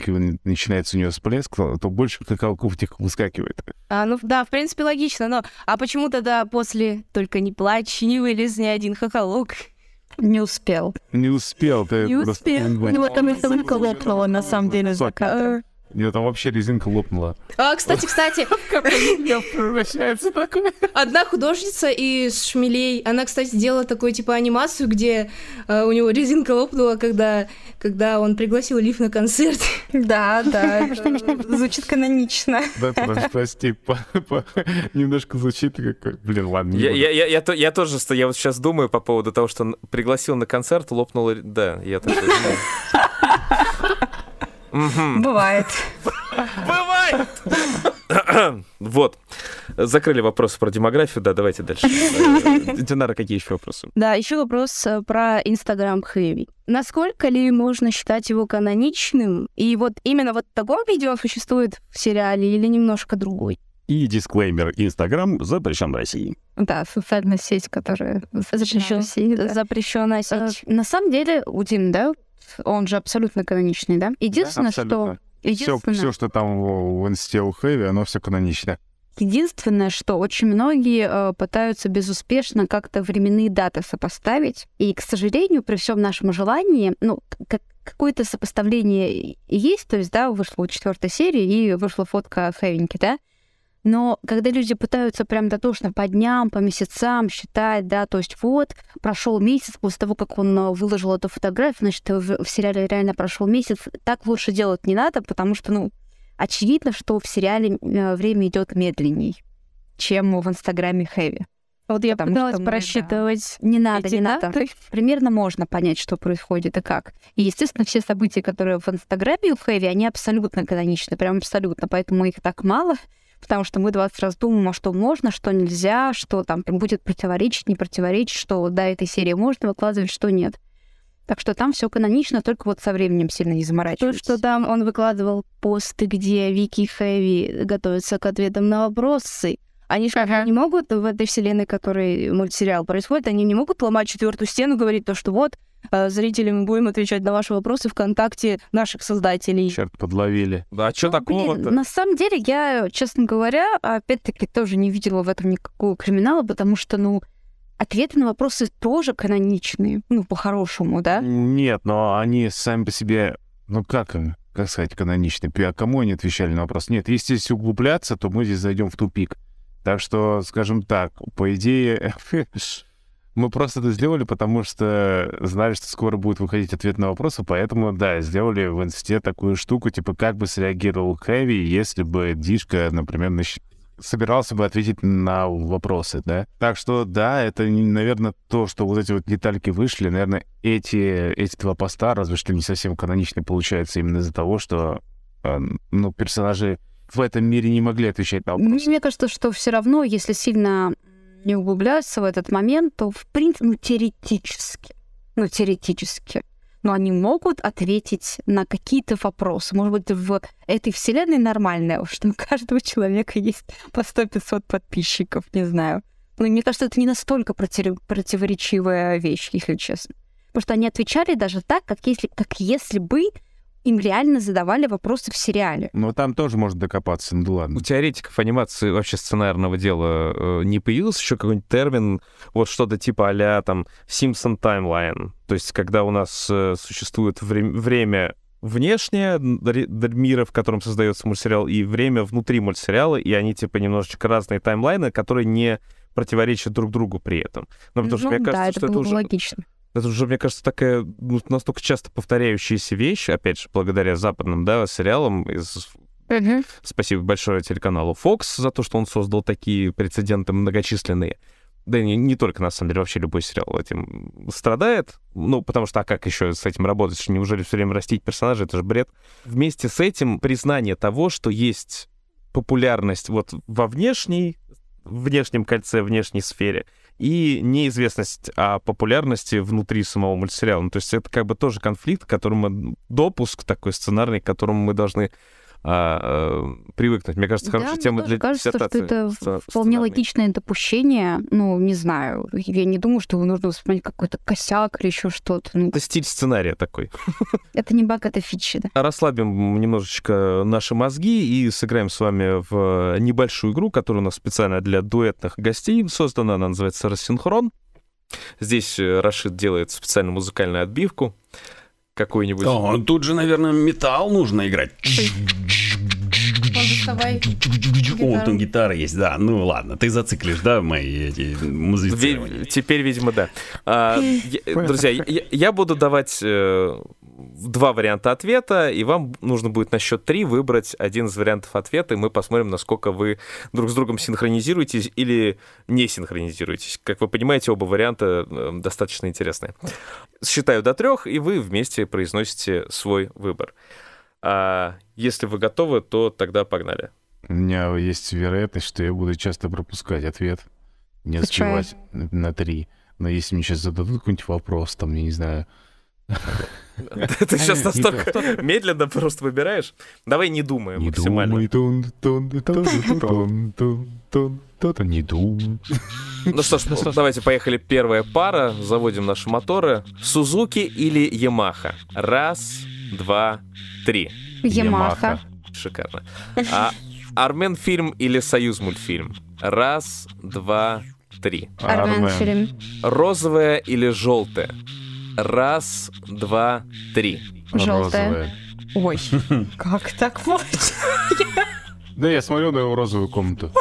начинается у него всплеск, то больше какалков этих выскакивает. А, ну да, в принципе, логично, но а почему тогда после «Только не плачь» не вылез ни один хохолок? Не успел. Не успел, ты Не успел. Ну, вот там и только лопнула, на самом деле, за него там вообще резинка лопнула. А, кстати, кстати, превращается такой. одна художница из Шмелей, она, кстати, сделала такую, типа, анимацию, где э, у него резинка лопнула, когда, когда он пригласил Лив на концерт. Да, да, звучит канонично. Да, про- прости, немножко звучит как... Блин, ладно, Я, тоже, я вот сейчас думаю по поводу того, что он пригласил на концерт, лопнуло... Да, я. Мгм. Бывает. Бывает! Вот. Закрыли вопросы про демографию. Да, давайте дальше. Динара, какие еще вопросы? Да, еще вопрос э, про Инстаграм Хэви. Насколько ли можно считать его каноничным? И вот именно вот в таком видео существует в сериале или немножко другой? И дисклеймер. Инстаграм запрещен в России. Да, социальная сеть, которая запрещена в России, да. Запрещенная Э, сеть. На самом деле, у Дим, да, он же абсолютно каноничный, да? Единственное, что... абсолютно. Все, Единственное, все, что там в у Хэви, оно все канонично. Единственное, что очень многие э, пытаются безуспешно как-то временные даты сопоставить. И, к сожалению, при всем нашем желании, ну, как какое-то сопоставление есть, то есть, да, вышла у четвертой серии и вышла фотка Хэвеньки, да, но когда люди пытаются прям дотошно по дням, по месяцам считать, да, то есть вот, прошел месяц после того, как он э, выложил эту фотографию, значит, в, в сериале реально прошел месяц, так лучше делать не надо, потому что, ну, очевидно, что в сериале э, время идет медленней, чем в Инстаграме Хэви. Вот я Потому пыталась мы, да. просчитывать Не надо, эти не надо. даты. Примерно можно понять, что происходит и как. И, естественно, все события, которые в Инстаграме у Хэви, они абсолютно каноничны, прям абсолютно. Поэтому их так мало, потому что мы 20 раз думаем, а что можно, что нельзя, что там будет противоречить, не противоречить, что да, этой серии можно выкладывать, что нет. Так что там все канонично, только вот со временем сильно не То, заморачивайтесь. что там он выкладывал посты, где Вики и Хэви готовятся к ответам на вопросы. Они же Ага. не могут в этой вселенной, в которой мультсериал происходит, они не могут ломать четвертую стену, говорить то, что вот, зрители, мы будем отвечать на ваши вопросы ВКонтакте наших создателей. Черт, подловили. Да, а что Ну, блин, такого-то? на самом деле, я, честно говоря, опять-таки тоже не видела в этом никакого криминала, потому что, ну, ответы на вопросы тоже каноничные, ну, по-хорошему, да? Нет, но они сами по себе, ну как, как сказать, каноничные. А кому они отвечали на вопрос? Нет, если здесь углубляться, то мы здесь зайдем в тупик. Так что, скажем так, по идее, мы просто это сделали, потому что знали, что скоро будет выходить ответ на вопросы, поэтому, да, сделали в инсте такую штуку, типа, как бы среагировал Хэви, если бы Дишка, например, нач- собирался бы ответить на вопросы, да. Так что, да, это, наверное, то, что вот эти вот детальки вышли, наверное, эти, эти два поста, разве что не совсем каноничные получаются именно из-за того, что, э, ну, персонажи в этом мире не могли отвечать на вопросы. мне кажется, что все равно, если сильно не углубляться в этот момент, то, в принципе, ну, теоретически, ну, теоретически, но они могут ответить на какие-то вопросы. Может быть, в этой вселенной нормально, что у каждого человека есть по 100-500 подписчиков, не знаю. Но мне кажется, это не настолько против- противоречивая вещь, если честно. Потому что они отвечали даже так, как если, как если бы им реально задавали вопросы в сериале. Но там тоже можно докопаться, ну да ладно. У теоретиков анимации вообще сценарного дела э, не появился еще какой-нибудь термин, вот что-то типа а там Simpson Timeline, то есть когда у нас э, существует вре- время внешнее мира, в котором создается мультсериал, и время внутри мультсериала, и они типа немножечко разные таймлайны, которые не противоречат друг другу при этом. Ну, потому что Ну мне да, кажется, это что это было бы уже логично. Это уже, мне кажется, такая ну, настолько часто повторяющаяся вещь, опять же, благодаря западным да, сериалам из Спасибо большое телеканалу Fox за то, что он создал такие прецеденты многочисленные. Да и не, не только, на самом деле, вообще любой сериал этим страдает. Ну, потому что, а как еще с этим работать? Неужели все время растить персонажей? Это же бред. Вместе с этим признание того, что есть популярность вот во внешней, внешнем кольце, внешней сфере, и неизвестность о популярности внутри самого мультсериала. Ну, то есть это как бы тоже конфликт, которому допуск такой сценарный, к которому мы должны а, а, привыкнуть. Мне кажется, Да, хорошая мне тема тоже для кажется, что это сцена- вполне логичное допущение. Ну, не знаю. Я не думаю, что нужно вспомнить какой-то косяк или еще что-то. Ну, Это стиль сценария такой. это не баг, это фичи, да. Расслабим немножечко наши мозги и сыграем с вами в небольшую игру, которая у нас специально для дуэтных гостей создана. Она называется «Рассинхрон». Здесь э, Рашид делает специальную музыкальную отбивку какую-нибудь. О, тут же, наверное, металл нужно играть. Доставай О, там гитара есть, да. Ну ладно, ты зациклишь, да, мои эти. Ви- Теперь, видимо, да. А, я- друзья, я, я буду давать э, два варианта ответа, и вам нужно будет на счет три выбрать один из вариантов ответа, и мы посмотрим, насколько вы друг с другом синхронизируетесь или не синхронизируетесь. Как вы понимаете, оба варианта э, достаточно интересные. Считаю до трех, и вы вместе произносите свой выбор. А если вы готовы, то тогда погнали. У меня есть вероятность, что я буду часто пропускать ответ, не успевать на три. Но если мне сейчас зададут какой-нибудь вопрос, там, я не знаю... Ты сейчас настолько медленно просто выбираешь. Давай не думай максимально. Не думай. Ну что ж, давайте поехали. Первая пара. Заводим наши моторы. Сузуки или Ямаха? Раз, два, три. Ямаха. Шикарно. А Армен фильм или Союз мультфильм? Раз, два, три. Армен фильм. Розовая или желтая? Раз, два, три. Розовая. Ой, как так можно? Да, я смотрю на его розовую комнату.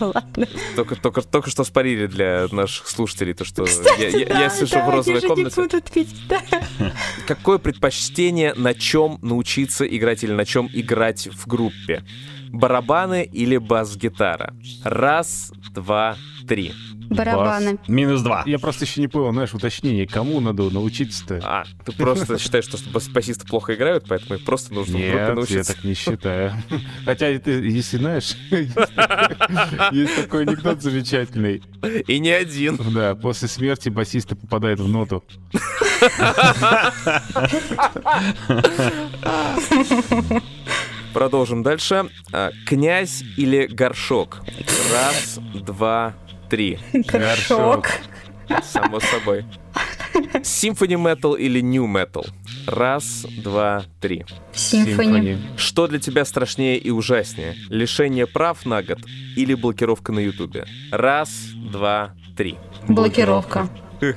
Ладно. Только, только, только что спарили для наших слушателей то, что я, я- я сижу в розовой комнате. ответить, да. Какое предпочтение, на чем научиться играть или на чем играть в группе? Барабаны или бас-гитара? Раз, два, три. Барабаны. Минус два. Я просто еще не понял, знаешь, уточнение, кому надо научиться-то? А, ты просто считаешь, что бас- басисты плохо играют, поэтому их просто нужно в группе Нет, я научиться. так не считаю. Хотя, ты, если знаешь, есть такой- анекдот замечательный. И не один. Да, после смерти басиста попадает в ноту. Продолжим дальше. А, Князь или горшок? Раз, два, три. Горшок. Само собой. Symphony Metal или New Metal? Раз, два, три. Симфони. Что для тебя страшнее и ужаснее? Лишение прав на год или блокировка на Ютубе? Раз, два, три. Блокировка.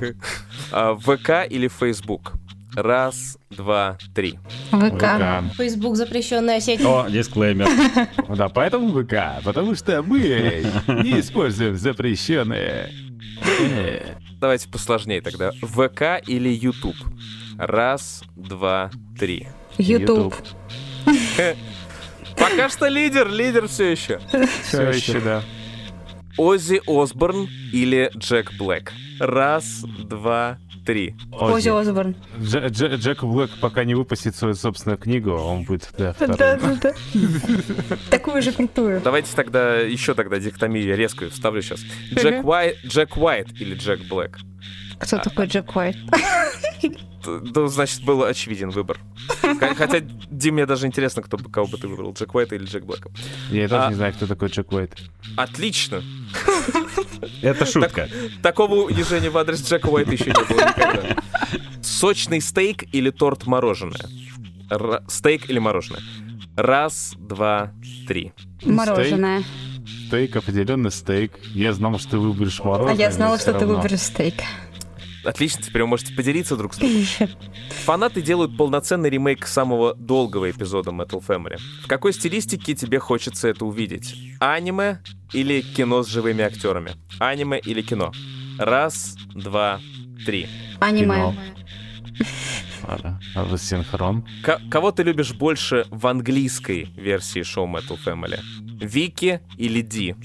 А, ВК или Facebook? Раз, два, три. ВК. ВК. Facebook запрещенная сеть. О, дисклеймер. Да, поэтому ВК, потому что мы не используем запрещенные. Э, Давайте посложнее тогда. ВК или YouTube? Раз, два, три. Ютуб. Пока что лидер, лидер все еще. Все еще, да. Оззи Осборн или Джек Блэк? Раз, два, три. Оззи Осборн. Дж- Дж- Джек Блэк пока не выпустит свою собственную книгу, он будет, да, вторым. Да-да-да. Такую же крутую. Давайте тогда еще тогда диктомию резкую вставлю сейчас. Джек Уайт, Джек Уайт или Джек Блэк? Кто такой Джек Уайт? Да, значит, был очевиден выбор. Хотя, Дим, мне даже интересно, кто бы, кого бы ты выбрал, Джек Уайта или Джек Блэка. Я тоже А- не знаю, кто такой Джек Уайт. Отлично. Это шутка. Такого унижения в адрес Джека Уайта еще не было никогда. Сочный стейк или торт мороженое? Ра- стейк или мороженое? Раз, два, три. Мороженое. Стейк, определенно стейк. Я знал, что ты выберешь А мороженое. я знала, что всё ты равно. выберешь стейк. Отлично, теперь вы можете поделиться друг с другом. Фанаты делают полноценный ремейк самого долгого эпизода Metal Family. В какой стилистике тебе хочется это увидеть? Аниме или кино с живыми актерами? Аниме или кино? Раз, два, три. Аниме. А вы синхрон? К- кого ты любишь больше в английской версии шоу Metal Family? Вики или Ди?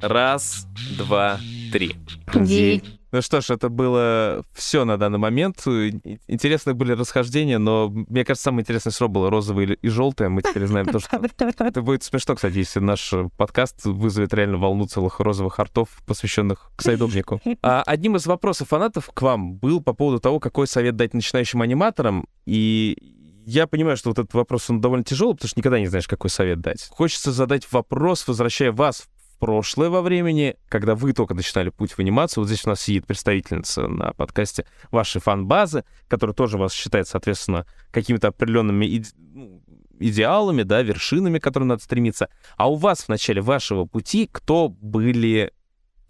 Раз, два, три. Ди. Ну что ж, это было все на данный момент. Интересные были расхождения, но мне кажется, самое интересное слово было розовое или- и желтое. Мы теперь знаем то, что... Это будет смешно, кстати, если наш подкаст вызовет реально волну целых розовых артов, посвященных к сайдобнику. А одним из вопросов фанатов к вам был по поводу того, какой совет дать начинающим аниматорам. И я понимаю, что вот этот вопрос, он довольно тяжелый, потому что никогда не знаешь, какой совет дать. Хочется задать вопрос, возвращая вас в прошлое во времени, когда вы только начинали путь в анимацию. Вот здесь у нас сидит представительница на подкасте вашей фан-базы, которая тоже вас считает, соответственно, какими-то определенными ну, идеалами, да, вершинами, к которым надо стремиться. А у вас в начале вашего пути кто были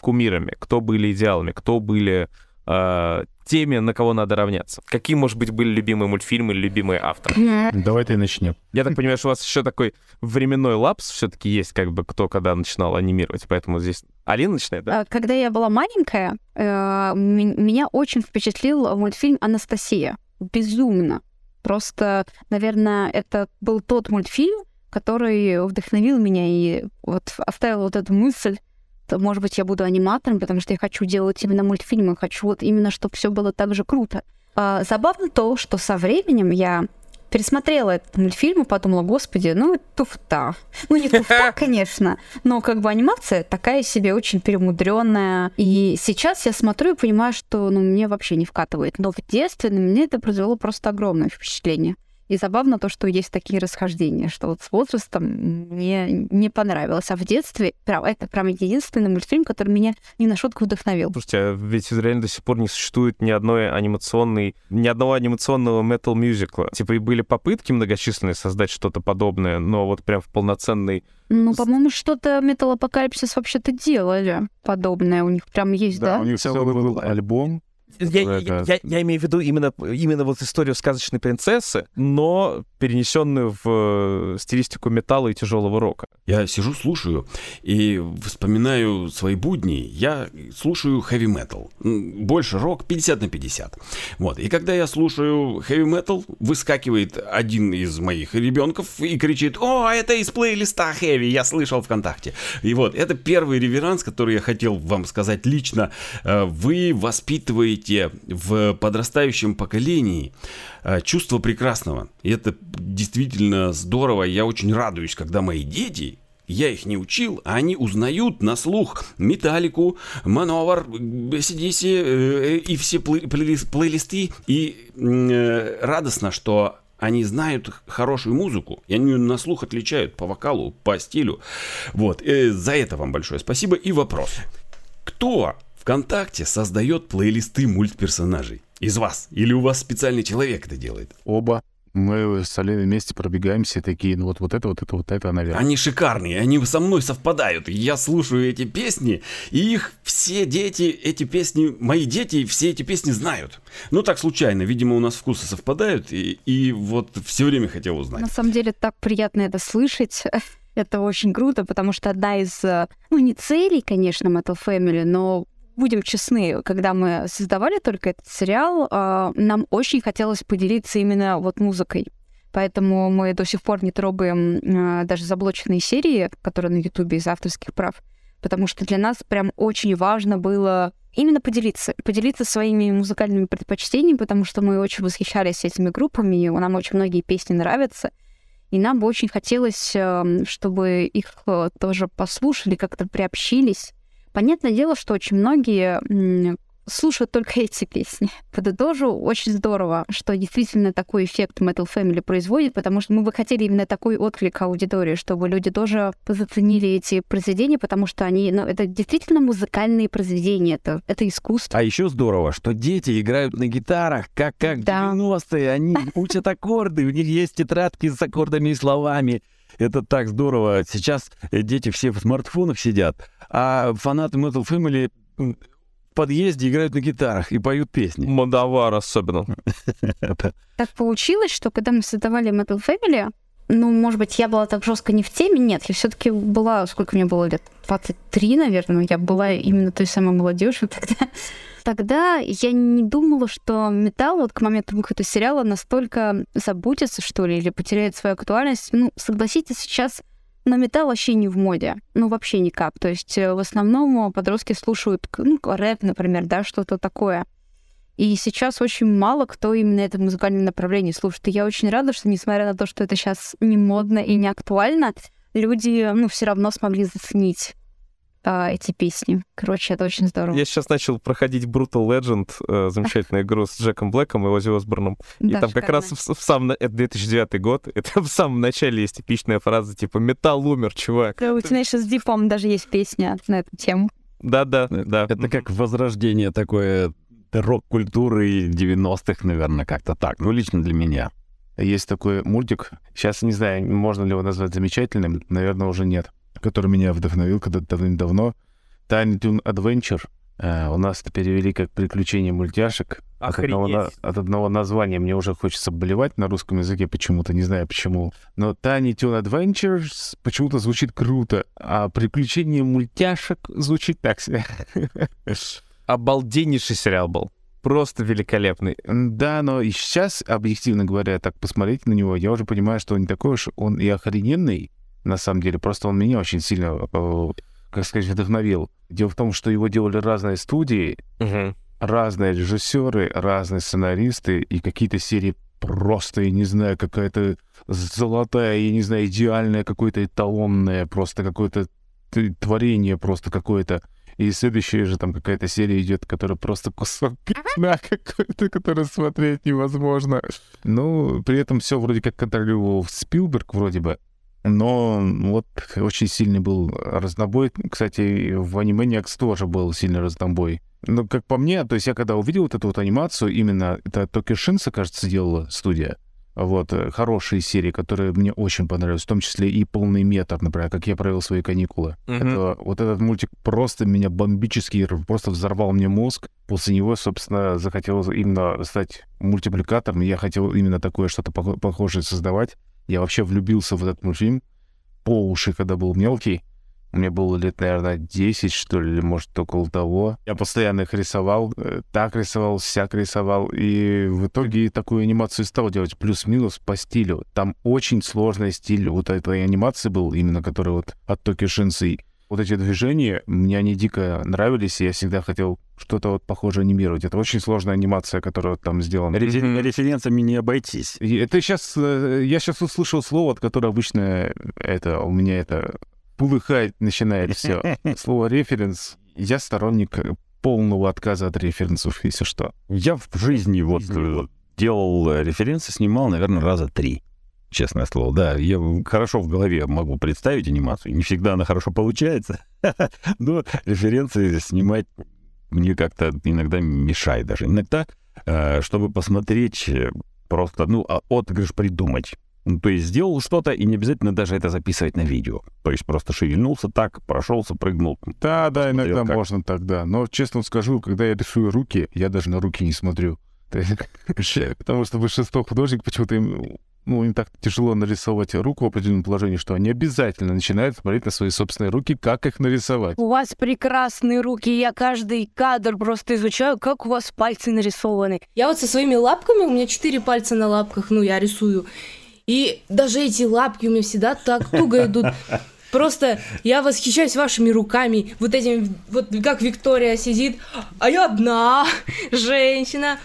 кумирами, кто были идеалами, кто были э, теми, на кого надо равняться? Какие, может быть, были любимые мультфильмы или любимые авторы? Давай ты начнем. Я так понимаю, что у вас еще такой временной лапс все-таки есть, как бы кто когда начинал анимировать, поэтому здесь Алина начинает, да? А, Когда я была маленькая, э, меня очень впечатлил мультфильм «Анастасия». Безумно. Просто, наверное, это был тот мультфильм, который вдохновил меня и вот оставил вот эту мысль, может быть, я буду аниматором, потому что я хочу делать именно мультфильмы, хочу вот именно, чтобы все было так же круто. А, забавно то, что со временем я пересмотрела этот мультфильм и подумала, господи, ну туфта. Ну не туфта, конечно, но как бы анимация такая себе очень перемудренная. И сейчас я смотрю и понимаю, что ну, мне вообще не вкатывает. Но в детстве на меня это произвело просто огромное впечатление. И забавно то, что есть такие расхождения, что вот с возрастом мне не понравилось. А в детстве прям, это прям единственный мультфильм, который меня не на шутку вдохновил. Слушайте, а ведь реально до сих пор не существует ни одной анимационной, ни одного анимационного метал мюзикла. Типа и были попытки многочисленные создать что-то подобное, но вот прям в полноценный... Ну, по-моему, что-то Металлопокалипсис вообще-то делали подобное. У них прям есть, да? у них целый был альбом. Я, я, я, я имею в виду именно, именно вот историю сказочной принцессы, но перенесенную в э, стилистику металла и тяжелого рока. Я сижу, слушаю и вспоминаю свои будни. Я слушаю heavy metal. Больше рок 50 на 50. Вот. И когда я слушаю heavy metal, выскакивает один из моих ребенков и кричит, о, это из плейлиста heavy, я слышал ВКонтакте. И вот, это первый реверанс, который я хотел вам сказать лично. Э, вы воспитываете в подрастающем поколении э, чувство прекрасного. И это действительно здорово. Я очень радуюсь, когда мои дети, я их не учил, а они узнают на слух Металлику, Мановар, CDC э, и все плейлисты. И э, радостно, что они знают хорошую музыку, и они на слух отличают по вокалу, по стилю. Вот, и за это вам большое спасибо. И вопрос. Кто ВКонтакте создает плейлисты мультперсонажей? Из вас? Или у вас специальный человек это делает? Оба мы с Алиной вместе пробегаемся, такие, ну вот, вот это, вот это, вот это, наверное. Они шикарные, они со мной совпадают. Я слушаю эти песни, и их все дети, эти песни, мои дети все эти песни знают. Ну так случайно, видимо, у нас вкусы совпадают, и, и вот все время хотел узнать. На самом деле так приятно это слышать. Это очень круто, потому что одна из, э, ну не целей, конечно, Metal Family, но будем честны, когда мы создавали только этот сериал, а, нам очень хотелось поделиться именно вот музыкой. Поэтому мы до сих пор не трогаем а, даже заблоченные серии, которые на Ютубе из авторских прав. Потому что для нас прям очень важно было именно поделиться, поделиться своими музыкальными предпочтениями, потому что мы очень восхищались этими группами, и нам очень многие песни нравятся. И нам бы очень хотелось, эм, чтобы их э, тоже послушали, как-то приобщились. Понятное дело, что очень многие слушают только эти песни. Подытожу, очень здорово, что действительно такой эффект Metal Family производит, потому что мы бы хотели именно такой отклик аудитории, чтобы люди тоже заценили эти произведения, потому что они, ну, это действительно музыкальные произведения, это, это искусство. А еще здорово, что дети играют на гитарах, как, как да. 90-е, они учат аккорды, у них есть тетрадки с аккордами и словами. Это так здорово. Сейчас дети все в смартфонах сидят, а фанаты Metal Family в подъезде играют на гитарах и поют песни. Мадавар особенно. Так получилось, что когда мы создавали Metal Family, ну, может быть, я была так жестко не в теме, нет, я все-таки была, сколько мне было лет, 23, наверное, я была именно той самой молодежью тогда тогда я не думала, что металл вот к моменту выхода сериала настолько забудется, что ли, или потеряет свою актуальность. Ну, согласитесь, сейчас но металл вообще не в моде. Ну, вообще никак. То есть э, в основном подростки слушают, ну, рэп, например, да, что-то такое. И сейчас очень мало кто именно это музыкальное направление слушает. И я очень рада, что, несмотря на то, что это сейчас не модно и не актуально, люди, ну, все равно смогли заценить а, эти песни. Короче, это очень здорово. Я сейчас начал проходить Brutal Legend, э, замечательную игру с Джеком Блэком и Ози Осборном. И там как раз в, в самом... Это 2009 год. Это в самом начале есть эпичная фраза, типа «Металл умер, чувак». Да, у Tenacious D, по даже есть песня на эту тему. Да-да, да. Это как возрождение такое рок-культуры 90-х, наверное, как-то так. Ну, лично для меня. Есть такой мультик, сейчас не знаю, можно ли его назвать замечательным, наверное, уже нет который меня вдохновил когда-то давным-давно. Tiny Toon Adventure. Uh, у нас это перевели как «Приключения мультяшек». От одного, от одного названия мне уже хочется болевать на русском языке почему-то, не знаю почему. Но Tiny Toon Adventures почему-то звучит круто, а «Приключения мультяшек» звучит так себе. Обалденнейший сериал был. Просто великолепный. Да, но и сейчас, объективно говоря, так посмотреть на него, я уже понимаю, что он не такой уж он и охрененный, на самом деле. Просто он меня очень сильно, э, как сказать, вдохновил. Дело в том, что его делали разные студии, угу. разные режиссеры, разные сценаристы, и какие-то серии просто, я не знаю, какая-то золотая, я не знаю, идеальная, какое-то эталонное, просто какое-то творение просто какое-то. И следующая же там какая-то серия идет, которая просто кусок пятна какой-то, который смотреть невозможно. Ну, при этом все вроде как контролировал Спилберг вроде бы. Но вот очень сильный был разнобой. Кстати, в Animaniacs тоже был сильный разнобой. Но как по мне, то есть я когда увидел вот эту вот анимацию, именно это Токи Шинса, кажется, делала студия, вот, э, хорошие серии, которые мне очень понравились, в том числе и полный метр, например, как я провел свои каникулы. Мгм. Это, вот этот мультик просто меня бомбически, просто взорвал мне мозг. После него, собственно, захотелось именно стать мультипликатором. Я хотел именно такое что-то пох- похожее создавать. Я вообще влюбился в этот мультфильм по уши, когда был мелкий. Мне было лет, наверное, 10, что ли, или, может, около того. Я постоянно их рисовал, э, так рисовал, сяк рисовал, и в итоге такую анимацию стал делать плюс-минус по стилю. Там очень сложный стиль вот этой анимации был, именно который вот от Токи Шинсы. Вот эти движения, мне они дико нравились, и я всегда хотел что-то вот похожее анимировать. Это очень сложная анимация, которая там сделана. Рефер-. Референсами не обойтись. И Это сейчас, я сейчас услышал слово, от которого обычно это у меня это полыхает, начинает все. Слово референс. Я сторонник э, полного отказа от референсов, если что. Я в жизни вот э, делал э, референсы, снимал, наверное, раза три. Честное слово, да. Я хорошо в голове могу представить анимацию. Не всегда она хорошо получается. Но референсы снимать мне как-то иногда мешает даже. Иногда, э, чтобы посмотреть, э, просто, ну, а отыгрыш придумать. Ну, то есть сделал что-то, и не обязательно даже это записывать на видео. То есть просто шевельнулся так, прошелся, прыгнул. Да, да, иногда как. можно тогда. Но, честно скажу, когда я рисую руки, я даже на руки не смотрю. Потому что большинство художников почему-то им, ну, им так тяжело нарисовать руку в определенном положении, что они обязательно начинают смотреть на свои собственные руки, как их нарисовать. У вас прекрасные руки, я каждый кадр просто изучаю, как у вас пальцы нарисованы. Я вот со своими лапками, у меня четыре пальца на лапках, ну, я рисую. И даже эти лапки у меня всегда так туго идут. Просто я восхищаюсь вашими руками, вот этим, вот как Виктория сидит, а я одна женщина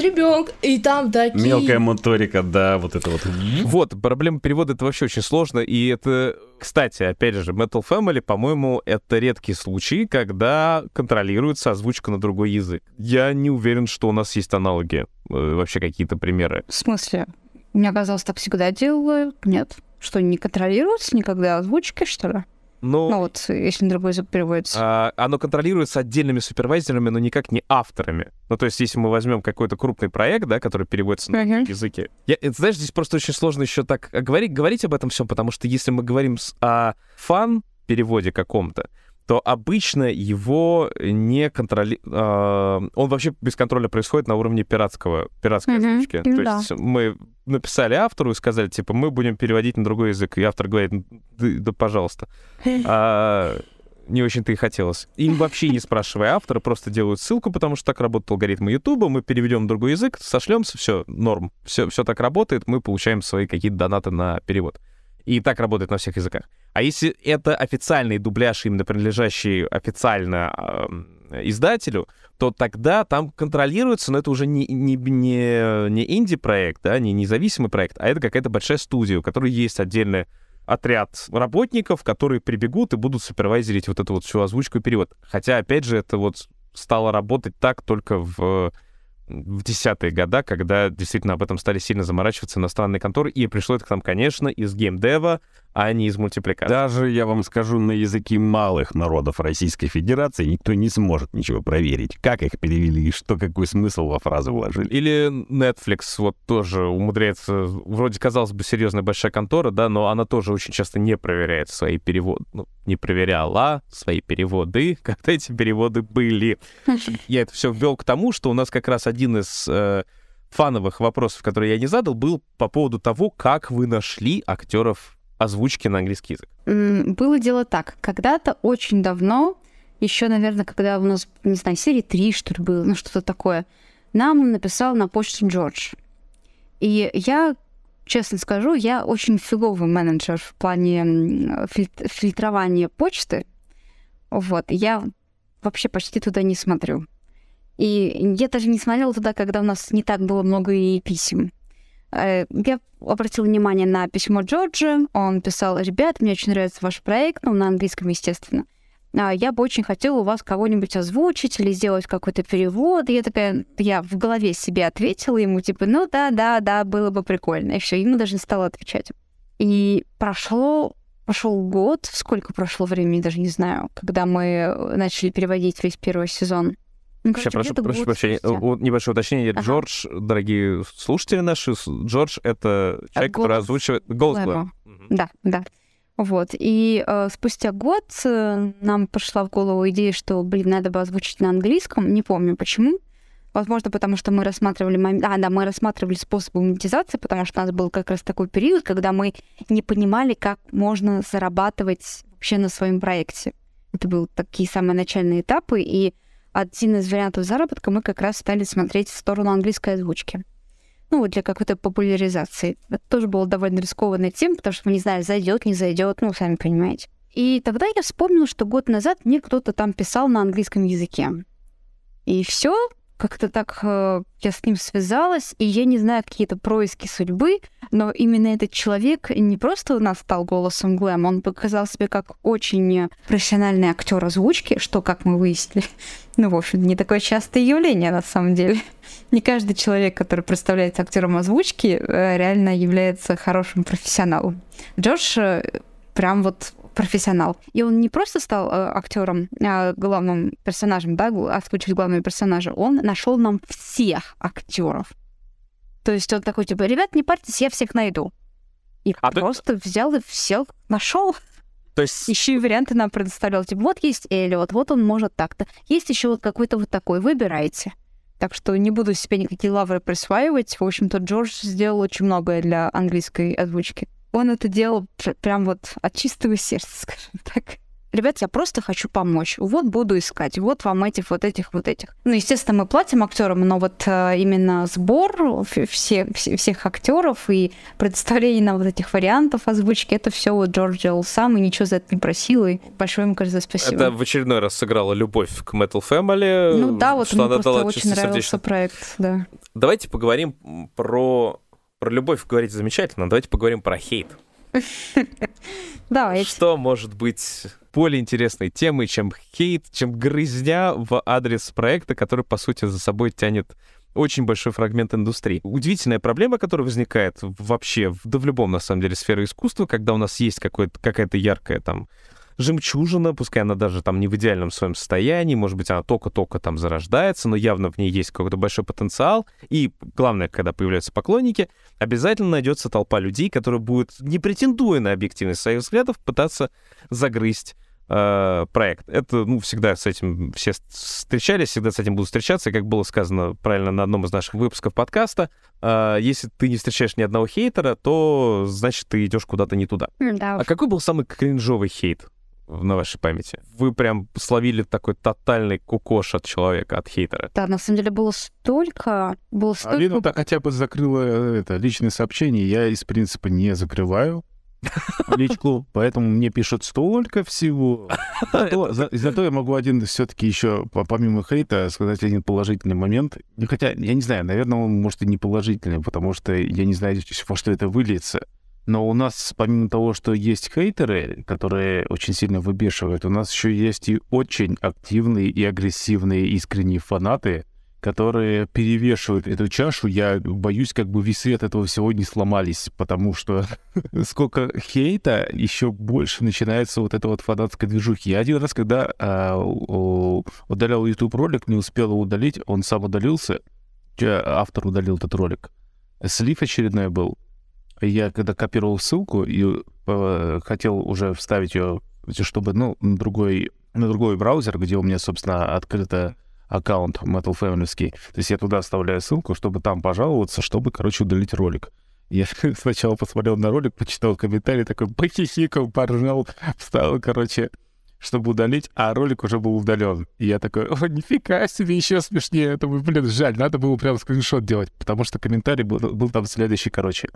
с ребенком, и там такие... Мелкая моторика, да, вот это вот. Вот, проблема перевода это вообще очень сложно, и это, кстати, опять же, Metal Family, по-моему, это редкий случай, когда контролируется озвучка на другой язык. Я не уверен, что у нас есть аналоги, э, вообще какие-то примеры. В смысле? Мне казалось, так всегда делают. Нет. Что, не контролируется никогда озвучки, что ли? Ну, Ну вот, если на другой язык переводится. а, оно контролируется отдельными супервайзерами, но никак не авторами. Ну, то есть, если мы возьмем какой-то крупный проект, да, который переводится на Мгм. языке. Я, это, знаешь, здесь просто очень сложно еще так а, говорить, говорить об этом всем, потому что если мы говорим с- о фан-переводе каком-то, то обычно его не контролирует... он вообще без контроля происходит на уровне пиратского, пиратской Мгм, озвучки. ну То да. есть мы написали автору и сказали, типа, мы будем переводить на другой язык. И автор говорит, «Ну, да, да, пожалуйста. А, не очень-то и хотелось. Им вообще не спрашивая автора, просто делают ссылку, потому что так работают алгоритмы Ютуба, мы переведем на другой язык, сошлемся, все, норм. Все, все так работает, мы получаем свои какие-то донаты на перевод. И так работает на всех языках. А если это официальный дубляж, именно принадлежащий официально эм, издателю, то тогда там контролируется, но это уже не, не, не, не инди-проект, да, не независимый проект, а это какая-то большая студия, у которой есть отдельный отряд работников, которые прибегут и будут супервайзерить вот эту вот всю озвучку и перевод. Хотя, опять же, это вот стало работать так только в в десятые года, когда действительно об этом стали сильно заморачиваться иностранные конторы, и пришло это к нам, конечно, из геймдева, а не из мультипликации. Даже, я вам скажу, на языке малых народов Российской Федерации никто не сможет ничего проверить. Как их перевели и что, какой смысл во фразы вложили. Или Netflix вот тоже умудряется, вроде казалось бы серьезная большая контора, да, но она тоже очень часто не проверяет свои переводы, ну, не проверяла свои переводы, когда эти переводы были. Я это все ввел к тому, что у нас как раз один из э, фановых вопросов, которые я не задал, был по поводу того, как вы нашли актеров озвучки на английский язык. Было дело так. Когда-то очень давно, еще, наверное, когда у нас, не знаю, серии 3, что ли, было, ну, что-то такое, нам написал на почту Джордж. И я, честно скажу, я очень фиговый менеджер в плане м, фильт- фильтрования почты. Вот. Я вообще почти туда не смотрю. И я даже не смотрела туда, когда у нас не так было много и писем. Э, Я обратила внимание на письмо Джорджа. Он писал, ребят, мне очень нравится ваш проект, ну, на английском, естественно. А, Я бы очень хотела у вас кого-нибудь озвучить или сделать какой-то перевод. И я такая, я в голове себе ответила ему, типа, ну да, да, да, было бы прикольно. И все, ему даже не стала отвечать. И прошло, прошел год, сколько прошло времени, даже не знаю, когда мы начали переводить весь первый сезон. Ну, Сейчас, короче, прошу, где-то прошу год прощения, спустя. небольшое уточнение. Ага. Джордж, дорогие слушатели наши, Джордж — это человек, который голос озвучивает... Голос. Мгм. Да, да. Вот. И э, спустя год э, нам пришла в голову идея, что, блин, надо бы озвучить на английском. Не помню почему. Возможно, потому что мы рассматривали момент... А, да, мы рассматривали способы монетизации, потому что у нас был как раз такой период, когда мы не понимали, как можно зарабатывать вообще на своем проекте. Это были такие самые начальные этапы, и один из вариантов заработка мы как раз стали смотреть в сторону английской озвучки. Ну, вот для какой-то популяризации. Это тоже было довольно рискованная тема, потому что мы не знали, зайдет, не зайдет, ну, сами понимаете. И тогда я вспомнила, что год назад мне кто-то там писал на английском языке. И все, как-то так э, я с ним связалась, и я не знаю, какие-то происки судьбы, но именно этот человек не просто у нас стал голосом Глэм, он показал себя как очень профессиональный актер озвучки, что, как мы выяснили, ну, в общем, не такое частое явление на самом деле. Не каждый человек, который представляется актером озвучки, э, реально является хорошим профессионалом. Джош э, прям вот профессионал. И он не просто стал э, актером, а главным персонажем, да, озвучивать главного персонажа, он нашел нам всех актеров. То есть он такой, типа, ребят, не парьтесь, я всех найду. И А ты- просто взял и всех нашел. То есть Еще и варианты нам предоставлял. Типа, вот есть Эллиот, вот он может так-то. Есть еще вот какой-то вот такой, выбирайте. Так что не буду себе никакие лавры присваивать. В общем-то, Джордж сделал очень многое для английской озвучки. Он это делал пр- прям вот от чистого сердца, скажем так. Ребят, я просто хочу помочь. Вот буду искать. Вот вам этих, вот этих, вот этих. Ну, естественно, мы платим актерам, но вот э, именно сбор все, все- всех актеров и предоставление нам вот этих вариантов озвучки, это все вот Джордж делал сам и ничего за это не просил. И большое ему, кажется, спасибо. это в очередной раз сыграла любовь к Metal Family. Ну да, вот что мне просто очень нравился проект, да. Давайте поговорим про... Про любовь говорить замечательно, давайте поговорим про хейт. Давайте. Что может быть более интересной темой, чем хейт, чем грызня в адрес проекта, который, по сути, за собой тянет очень большой фрагмент индустрии. Удивительная проблема, которая возникает вообще, да в любом, на самом деле, сфере искусства, когда у нас есть какая-то яркая там жемчужина, пускай она даже там не в идеальном своем состоянии, может быть, она только-только там зарождается, но явно в ней есть какой-то большой потенциал. И главное, когда появляются поклонники, обязательно найдется толпа людей, которые будут, не претендуя на объективность своих взглядов, пытаться загрызть э, проект. Это, ну, всегда с этим все встречались, всегда с этим будут встречаться. И, как было сказано правильно на одном из наших выпусков подкаста, э, если ты не встречаешь ни одного хейтера, то значит ты идешь куда-то не туда. Да, А какой был самый кринжовый хейт на вашей памяти? Вы прям словили такой тотальный кукош от человека, от хейтера. да, на самом деле было столько, было столько... Алина-то хотя бы закрыла э, это личное сообщение. Я из принципа не закрываю личку, поэтому мне пишут столько всего. Зато, за- зато я могу один все-таки еще, помимо хейта, сказать один положительный момент. Ну, Хотя, я не знаю, наверное, он может и не положительный, потому что я не знаю, во что это выльется. Но у нас, помимо того, что есть хейтеры, которые очень сильно выбешивают, у нас еще есть и очень активные и агрессивные искренние фанаты, которые перевешивают эту чашу. Я боюсь, как бы весы от этого всего не сломались, потому что сколько хейта, еще больше начинается вот эта вот фанатская движухи. Я один раз, когда у- удалял YouTube ролик, не успел его удалить, он сам удалился, автор удалил этот ролик. Слив очередной был. Я когда копировал ссылку и э, хотел уже вставить ее, чтобы, ну, на другой, на другой браузер, где у меня, собственно, открыто аккаунт Metal Family. То есть я туда оставляю ссылку, чтобы там пожаловаться, чтобы, короче, удалить ролик. Я сначала посмотрел на ролик, почитал комментарий, такой похихикал, поржал, встал, короче, чтобы удалить, а ролик уже был удален. И я такой, о, нифига себе, еще смешнее. Я думаю, блин, жаль, надо было прям скриншот делать, потому что комментарий был, был там следующий, короче.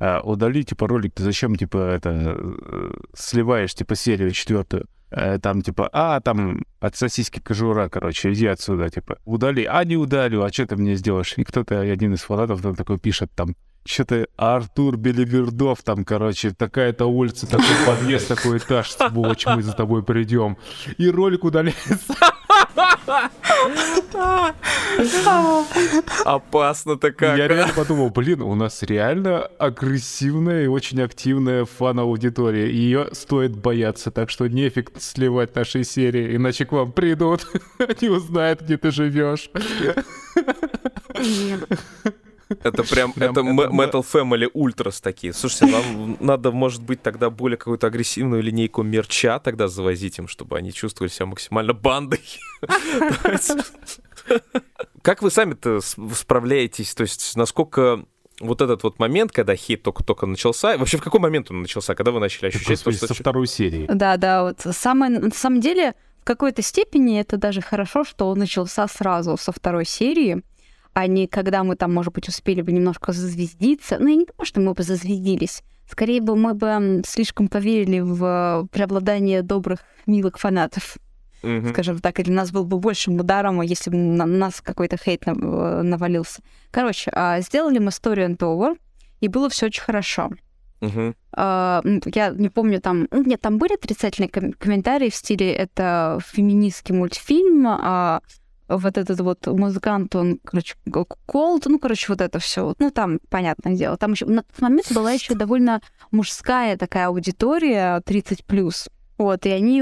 А, удали, типа, ролик, ты зачем, типа, это, э, сливаешь, типа, серию четвертую? Э, Там, типа, а, там, от сосиски кожура, короче, иди отсюда, типа, удали, а, не удалю, а что ты мне сделаешь? И кто-то, один из фанатов там такой пишет, там, что-то Артур Беливердов, там, короче, такая-то улица, такой подъезд, такой этаж, сволочь, мы за тобой придем. И ролик удаляется. Опасно-то как. Я а? реально подумал, блин, у нас реально агрессивная и очень активная фан-аудитория. Ее стоит бояться, так что нефиг сливать наши серии, иначе к вам придут, они узнают, где ты живешь. Это прям, Прям это это Metal Family Ультрас такие. Слушайте, нам надо, может быть, тогда более какую-то агрессивную линейку мерча тогда завозить им, чтобы они чувствовали себя максимально бандой. Как вы сами-то справляетесь? То есть, насколько вот этот вот момент, когда хейт только-только начался, вообще в какой момент он начался, когда вы начали ощущать то, что... со второй серии. Да, да, вот самое, на самом деле, в какой-то степени это даже хорошо, что он начался сразу со второй серии, а не когда мы там, может быть, успели бы немножко зазвездиться. Ну, и не то, что мы бы зазвездились. Скорее бы мы бы слишком поверили в преобладание добрых, милых фанатов, Мгм. скажем так, или нас был бы большим ударом, если бы на нас какой-то хейт э, навалился. Короче, а, сделали мы Story and Over, и было все очень хорошо. А, м, Я не помню, там... ну, Нет, там были отрицательные ком- комментарии в стиле «это феминистский мультфильм», а вот этот вот музыкант, он, короче, колд, ну, короче, вот это все. Ну, там, понятное дело. Там еще на тот момент была еще довольно мужская такая аудитория, 30+. Вот, и они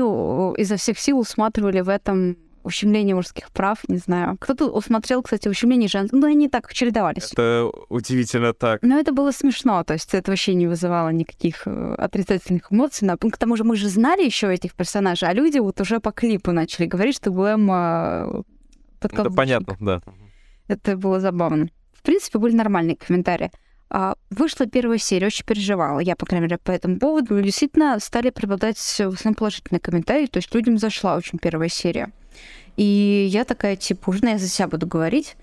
изо всех сил усматривали в этом ущемление мужских прав, не знаю. Кто-то усмотрел, кстати, ущемление женских, ну, они так чередовались. Это удивительно так. Но это было смешно, то есть это вообще не вызывало никаких э, отрицательных эмоций. На- К тому же мы же знали еще этих персонажей, а люди вот уже по клипу начали говорить, что Глэм Это подкаблучник. понятно, да. Это было забавно. В принципе, были нормальные комментарии. А, вышла первая серия, очень переживала. Я, по крайней мере, по этому поводу. И Действительно, стали преобладать в основном положительные комментарии, то есть людям зашла очень первая серия. И я такая, типа, уже, я за себя буду говорить.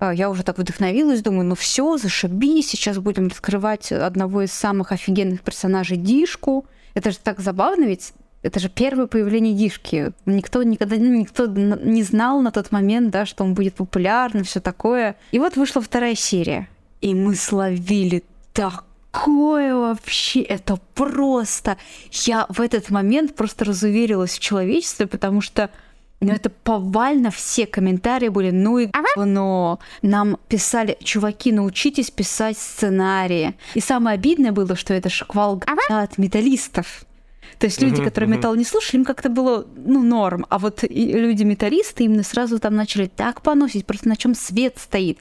А, Я уже так вдохновилась, думаю, ну все, зашибись, сейчас будем раскрывать одного из самых офигенных персонажей Дишку. Это же так забавно, ведь это же первое появление Дишки. Никто никогда ну, никто не знал на тот момент, да, что он будет популярным, все такое. И вот вышла вторая серия. И мы словили такое вообще, это просто... Я в этот момент просто разуверилась в человечестве, потому что ну, это повально все комментарии были, ну и говно. Нам писали, чуваки, научитесь писать сценарии. И самое обидное было, что это шквал от металлистов. То есть люди, которые металл не слушали, им как-то было, ну, норм. А вот и люди-металлисты именно сразу там начали так поносить, просто на чем свет стоит.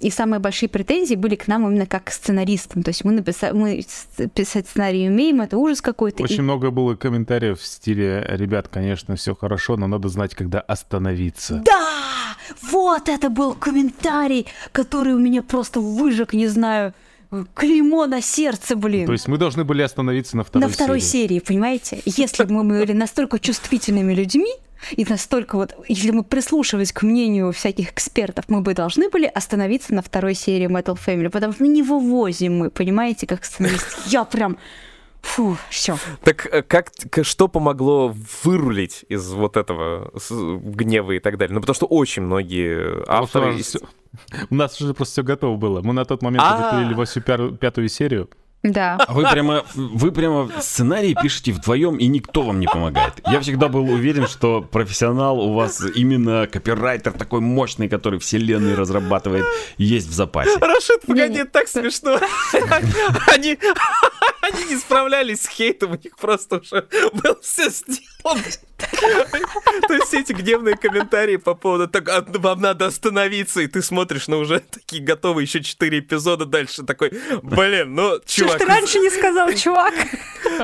И самые большие претензии были к нам именно как к сценаристам. То есть мы, написали, мы писать сценарий умеем, это ужас какой-то. И- Очень много было комментариев в стиле, ребят, конечно, все хорошо, но надо знать, когда остановиться. Да! Вот это был комментарий, который у меня просто выжег, не знаю, клеймо на сердце, блин. То есть мы должны были остановиться на второй, на второй серии. серии, понимаете? Если бы мы были настолько чувствительными людьми, и настолько вот, если мы прислушивались к мнению всяких экспертов, мы бы должны были остановиться на второй серии Metal Family, потому что ну, не вывозим мы, понимаете, как сценарист. Я прям... Фу, все. Так э, как, что помогло вырулить из вот этого гнева и так далее? Ну, потому что очень многие авторы... Потому что У нас уже просто все готово было. Мы на тот момент А. уже пилили восьмую пятую- пятую серию. Да. А вы прямо, вы прямо сценарий пишете вдвоем, и никто вам не помогает. Я всегда был уверен, что профессионал у вас именно копирайтер такой мощный, который вселенные разрабатывает, есть в запасе. Рашид, погоди, это так смешно. Они, они не справлялись с хейтом, у них просто уже было все сделано. То есть все эти гневные комментарии по поводу так, «А, вам надо остановиться, и ты смотришь на уже такие готовые еще четыре эпизода дальше, такой, блин, ну, Что ж чувак, ты раньше не сказал, чувак?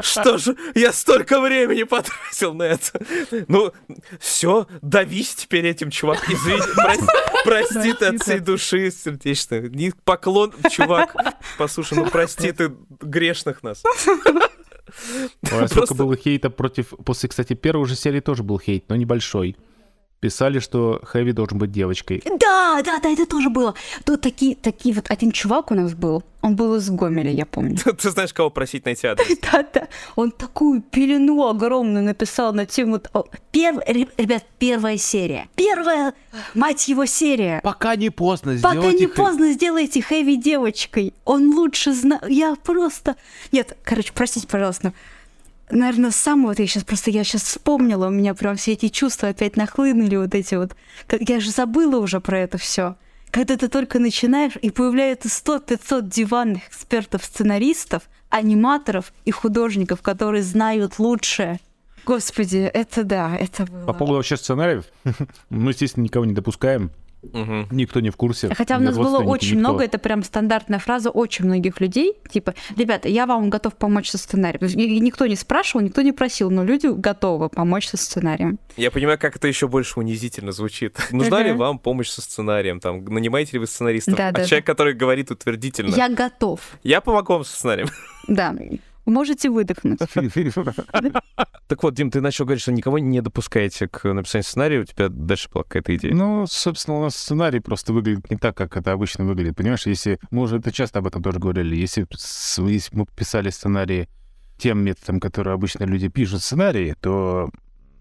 что же, я столько времени потратил на это. Ну, все, давись теперь этим, чувак. Извини, прости, прости ты от всей души сердечно. Поклон, чувак. Послушай, ну прости ты грешных нас. Ой, а сколько было хейта против... После, кстати, первой же серии тоже был хейт, но небольшой. Писали, что Хэви должен быть девочкой. Да, да, да, это тоже было. Тут такие, такие вот один чувак у нас был. Он был из Гомеля, я помню. Ты знаешь, кого просить найти адрес? Да-да. Он такую пелену огромную написал на тему... перв- ре- Ребят, первая серия. Первая, мать его, серия. Пока не поздно, Пока не поздно сделайте Хэви девочкой. Он лучше знает. Я просто... Нет, короче, простите, пожалуйста. но наверное, самое вот я сейчас просто я сейчас вспомнила, у меня прям все эти чувства опять нахлынули, вот эти вот. Как я же забыла уже про это все. Когда ты только начинаешь, и появляется 100-500 диванных экспертов-сценаристов, аниматоров и художников, которые знают лучше. Господи, это да, это было. По поводу вообще сценариев, мы, естественно, никого не допускаем. Мгм. Никто не в курсе. Хотя у нас было очень никто. много, это прям стандартная фраза очень многих людей, типа, ребята, я вам готов помочь со сценарием. И- Никто не спрашивал, никто не просил, но люди готовы помочь со сценарием. Я понимаю, как это еще больше унизительно звучит. Нужна ли вам помощь со сценарием? Там, нанимаете ли вы сценаристов? Да, а да, человек, который говорит утвердительно. Я готов. Я помогу вам со сценарием. Да. Можете выдохнуть. Так вот, Дим, ты начал говорить, что никого не допускаете к написанию сценария. У тебя дальше была какая-то идея. Ну, собственно, у нас сценарий просто выглядит не так, как это обычно выглядит. Понимаешь, если... Мы уже это часто об этом тоже говорили. Если, мы писали сценарии тем методом, который обычно люди пишут сценарии, то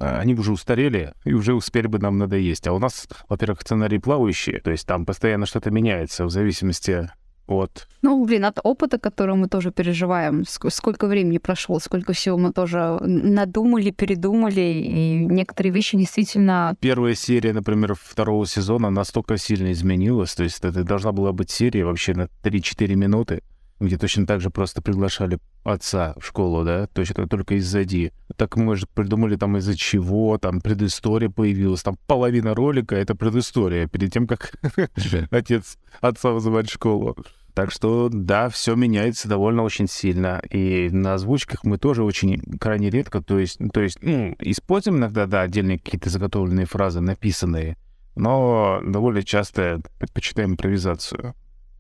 а, они уже устарели и уже успели бы нам надоесть. А у нас, во-первых, сценарии плавающие, то есть там постоянно что-то меняется в зависимости от... Ну, блин, от опыта, который мы тоже переживаем, ск- сколько времени прошло, сколько всего мы тоже надумали, передумали, и некоторые вещи действительно... Первая серия, например, второго сезона настолько сильно изменилась, то есть это должна была быть серия вообще на 3-4 минуты, где точно так же просто приглашали отца в школу, да, то есть это только из-за Ди. Так мы же придумали там из-за чего, там предыстория появилась, там половина ролика — это предыстория перед тем, как отец отца вызывает в школу. Так что, да, все меняется довольно очень сильно. И на озвучках мы тоже очень крайне редко, то есть, то есть ну, используем иногда, да, отдельные какие-то заготовленные фразы, написанные, но довольно часто предпочитаем импровизацию.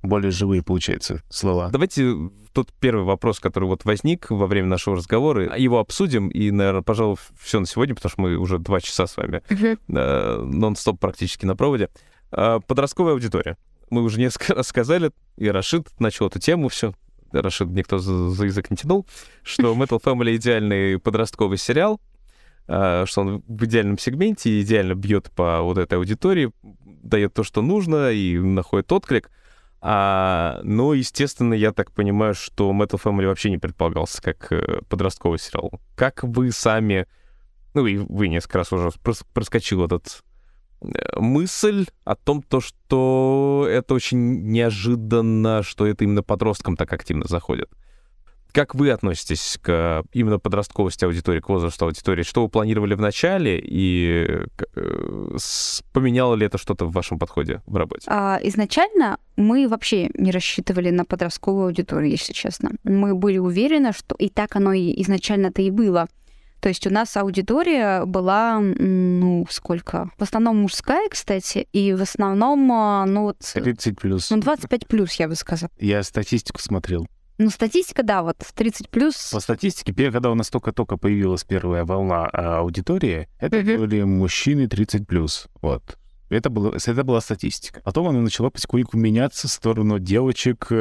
Более живые, получается, слова. Давайте тот первый вопрос, который вот возник во время нашего разговора, его обсудим, и, наверное, пожалуй, все на сегодня, потому что мы уже два часа с вами э, нон-стоп практически на проводе. А, Подростковая аудитория. Мы уже несколько раз сказали, и Рашид начал эту тему все. Рашид никто за, за язык не тянул, что Metal Family идеальный подростковый сериал, а, что он в идеальном сегменте и идеально бьет по вот этой аудитории, дает то, что нужно, и находит отклик. А, но, естественно, я так понимаю, что Metal Family вообще не предполагался как э, подростковый сериал. Как вы сами, ну и вы несколько раз уже прос- проскочил этот мысль о том, то, что это очень неожиданно, что это именно подросткам так активно заходит. Как вы относитесь к именно подростковости аудитории, к возрасту аудитории? Что вы планировали в начале и э, поменяло ли это что-то в вашем подходе в работе? А, изначально мы вообще не рассчитывали на подростковую аудиторию, если честно. Мы были уверены, что и так оно и изначально-то и было. То есть у нас аудитория была, ну, сколько? В основном мужская, кстати, и в основном, а, ну, вот, 30 плюс. ну, 25 плюс, я бы сказала. Я статистику смотрел. Ну, статистика, да, вот 30 плюс. По статистике, когда у нас только-только появилась первая волна а, аудитории, это были мужчины 30 плюс. Вот. Это, было, это была статистика. Потом она начала потихоньку меняться в сторону девочек.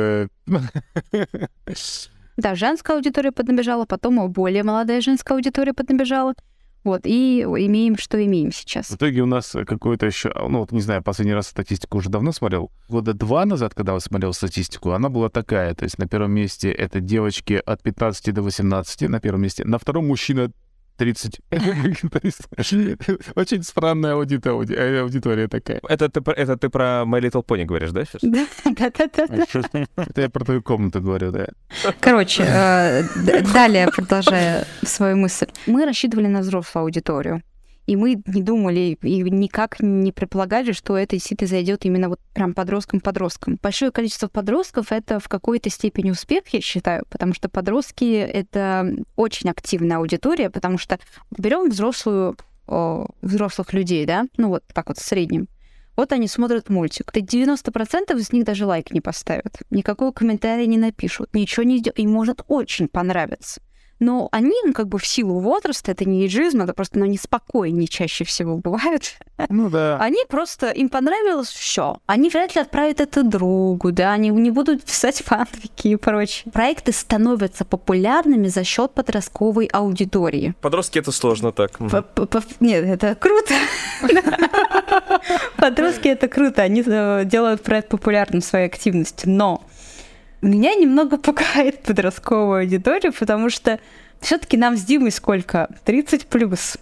Да, женская аудитория поднабежала, потом более молодая женская аудитория поднабежала. Вот, и имеем, что имеем сейчас. В итоге у нас какое-то еще, ну вот не знаю, последний раз статистику уже давно смотрел. Года два назад, когда я смотрел статистику, она была такая. То есть на первом месте это девочки от 15 до 18, на первом месте. На втором мужчина 30. То есть Очень странная аудитория, ауди- э, аудитория такая. Это ты, про- это ты про My Little Pony говоришь, да, сейчас? Да, да, да, да. Это я про твою комнату говорю, да. Короче, э, далее, продолжая свою мысль. Мы рассчитывали на взрослую аудиторию. И мы не думали и никак не предполагали, что это действительно зайдет именно вот прям подросткам-подросткам. Большое количество подростков — это в какой-то степени успех, я считаю, потому что подростки — это очень активная аудитория, потому что берем взрослую, о, взрослых людей, да, ну вот так вот в среднем, вот они смотрят мультик. Ты 90% из них даже лайк не поставят. Никакого комментария не напишут. Ничего не сделают. Им может очень понравиться. Но они, ну, как бы в силу возраста, это не эйджизм, это просто, ну, неспокойнее чаще всего бывают. Ну да. Они просто, им понравилось все. Они вряд ли отправят это другу, да, они не будут писать фанфики и прочее. Проекты становятся популярными за счет подростковой аудитории. Подростки это сложно так. Нет, это круто. Подростки это круто, они э, делают проект популярным своей активности, но меня немного пугает подростковая аудитория, потому что все-таки нам с Димой сколько? 30 плюс.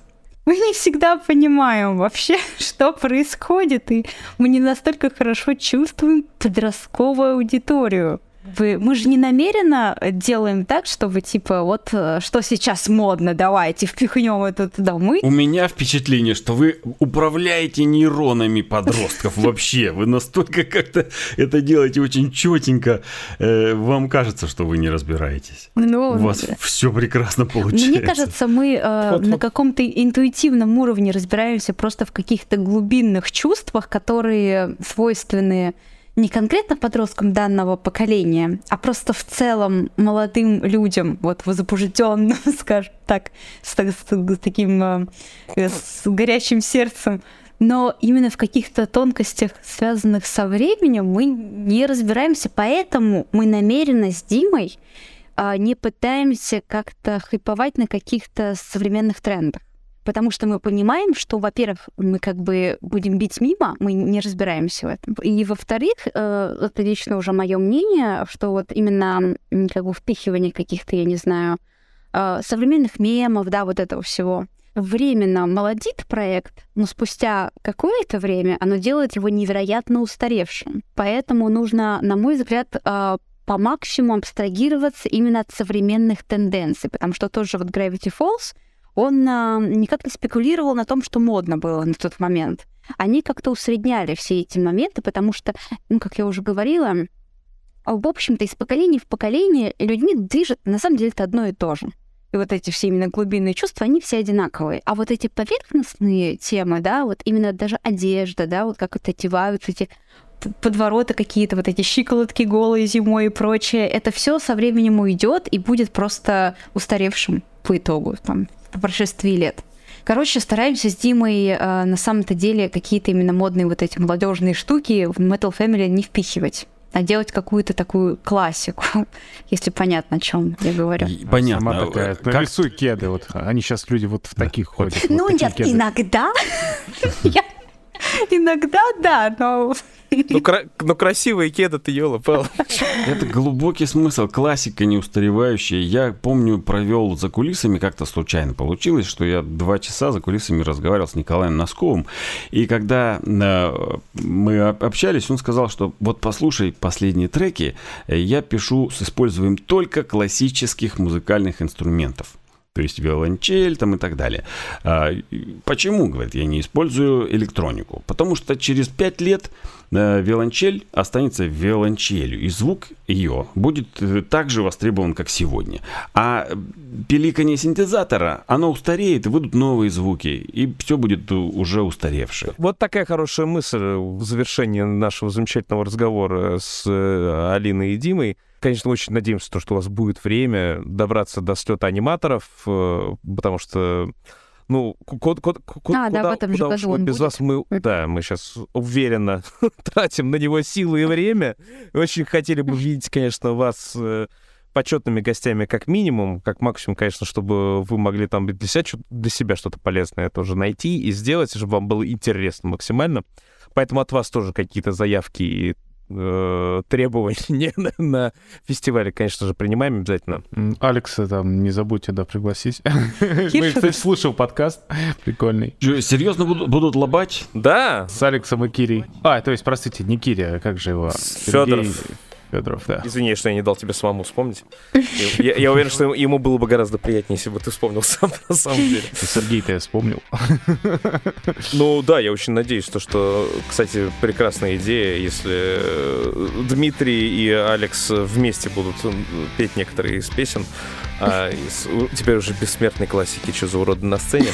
Мы не всегда понимаем вообще, что происходит, и мы не настолько хорошо чувствуем подростковую аудиторию. Вы, мы же не намеренно делаем так, чтобы типа вот э, что сейчас модно, давайте впихнем это туда. Мы У меня впечатление, что вы управляете нейронами подростков вообще. Вы настолько как-то это делаете очень четенько. Э, Вам кажется, что вы не разбираетесь. ну, У вас все прекрасно получается. Мне кажется, мы э, на каком-то интуитивном уровне разбираемся просто в каких-то глубинных чувствах, которые свойственны не конкретно подросткам данного поколения, а просто в целом молодым людям, вот возбужденным, скажем так, с, с- с таким э, с горячим сердцем. Но именно в каких-то тонкостях, связанных со временем, мы не разбираемся, поэтому мы намеренно с Димой а, не пытаемся как-то хайповать на каких-то современных трендах. Потому что мы понимаем, что, во-первых, мы как бы будем бить мимо, мы не разбираемся в этом. И, во-вторых, это лично уже мое мнение, что вот именно как бы впихивание каких-то, я не знаю, э, современных мемов, да, вот этого всего, временно молодит проект, но спустя какое-то время оно делает его невероятно устаревшим. Поэтому нужно, на мой взгляд, э, по максимуму абстрагироваться именно от современных тенденций, потому что тот же вот Gravity Falls, он а, никак не спекулировал на том, что модно было на тот момент. Они как-то усредняли все эти моменты, потому что, ну, как я уже говорила, в общем-то, из поколения в поколение людьми движет, на самом деле, это одно и то же. И вот эти все именно глубинные чувства, они все одинаковые. А вот эти поверхностные темы, да, вот именно даже одежда, да, вот как вот одеваются эти подвороты какие-то, вот эти щиколотки голые зимой и прочее, это все со временем уйдет и будет просто устаревшим по итогу, там, по прошествии лет. Короче, стараемся с Димой э, на самом-то деле какие-то именно модные вот эти молодежные штуки в Metal Family не впихивать, а делать какую-то такую классику, если понятно, о чем я говорю. Понятно. Сама такая, Э, Как- нарисуй кеды. Вот. Они сейчас люди вот в таких ходят. вот Ну, такие нет, кеды. иногда. Я- Иногда, да, но... Ну, кра- ну красивые кеды ты, Йола, Павел. Это глубокий смысл, классика неустаревающая. Я помню, провел за кулисами, как-то случайно получилось, что я два часа за кулисами разговаривал с Николаем Носковым. И когда э, мы об- общались, он сказал, что вот послушай последние треки, э, я пишу с использованием только классических музыкальных инструментов. То есть виолончель там и так далее. А, почему, говорит, я не использую электронику? Потому что через пять лет э, виолончель останется виолончелью, и звук ее будет э, так же востребован, как сегодня. А пиликанье синтезатора, оно устареет, и выйдут новые звуки, и все будет э, уже устаревшее. Вот такая хорошая мысль в завершении нашего замечательного разговора с Алиной и Димой. Конечно, очень надеемся, то, что у вас будет время добраться до слета аниматоров, э, потому что ну, ку- ку- ку- А, да, куда, в этом же куда уж мы он без будет. вас мы, да, мы сейчас уверенно тратим на него силы и время. Очень хотели бы видеть, конечно, вас э, почетными гостями как минимум, как максимум, конечно, чтобы вы могли там для себя, для себя что-то полезное тоже найти и сделать, чтобы вам было интересно максимально. Поэтому от вас тоже какие-то заявки и э, требования на, на фестивале, конечно же, принимаем обязательно. Алекса там не забудьте, да, пригласить. Мы, кстати, слушал подкаст прикольный. Серьезно будут, лобать? Да, С Алексом и Кирей. А, то есть, простите, не Киря, а как же его? Фёдоров. Федоров, да. извини, что я не дал тебе самому вспомнить. Я, я уверен, что ему- было бы гораздо приятнее, если бы ты вспомнил сам на самом деле. Сергей-то я вспомнил. Ну да, я очень надеюсь, то, что, кстати, прекрасная идея, если э, Дмитрий и Алекс вместе будут петь некоторые из песен, а из теперь уже бессмертной классики «Что за уроды на сцене».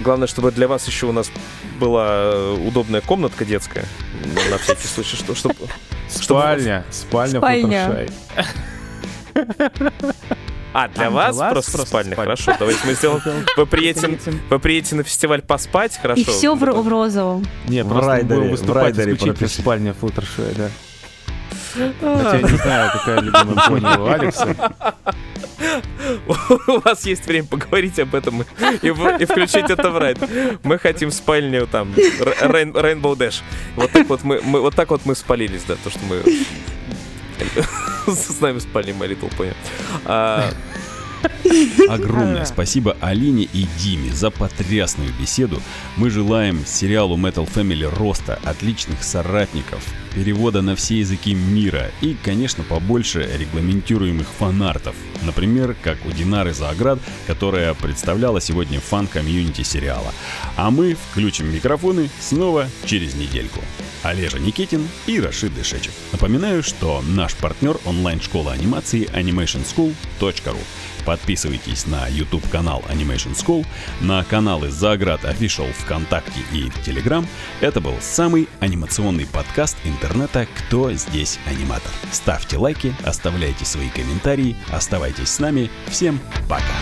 Главное, чтобы для вас еще у нас была э, удобная комнатка детская, на- всякий случай, что, чтобы... Спальня, спальня Спальня. А, для А, вас для вас просто, просто спальня, спальня. хорошо. Давайте мы сделаем... Вы приедете, вы приедете на фестиваль поспать, хорошо? И все в, ро- в розовом. Не, В просто райдере- будем в выступать райдере исключительно спальня Fluttershy, да. Хотя я не знаю, какая любимая пони у Алекса. У вас есть время поговорить об этом и, и включить это в райд. Мы хотим спальню там Рейн- Rainbow Dash. Вот так вот мы, мы- вот так вот мы спалились, да, то, что мы с нами спали My Little Pony. А, Огромное спасибо Алине и Диме за потрясную беседу. Мы желаем сериалу Metal Family роста, отличных соратников, перевода на все языки мира и, конечно, побольше регламентируемых фанартов. Например, как у Динары Зааград, которая представляла сегодня фан-community сериала. А мы включим микрофоны снова через недельку. Олежа Никитин и Рашид Дышечев. Напоминаю, что наш партнер онлайн-школа анимации animationschool.ru. Подписывайтесь на YouTube-канал Animation School, на каналы Заград Official ВКонтакте и Telegram. Это был самый анимационный подкаст интернета «Кто здесь аниматор?». Ставьте лайки, оставляйте свои комментарии, оставайтесь с нами. Всем пока!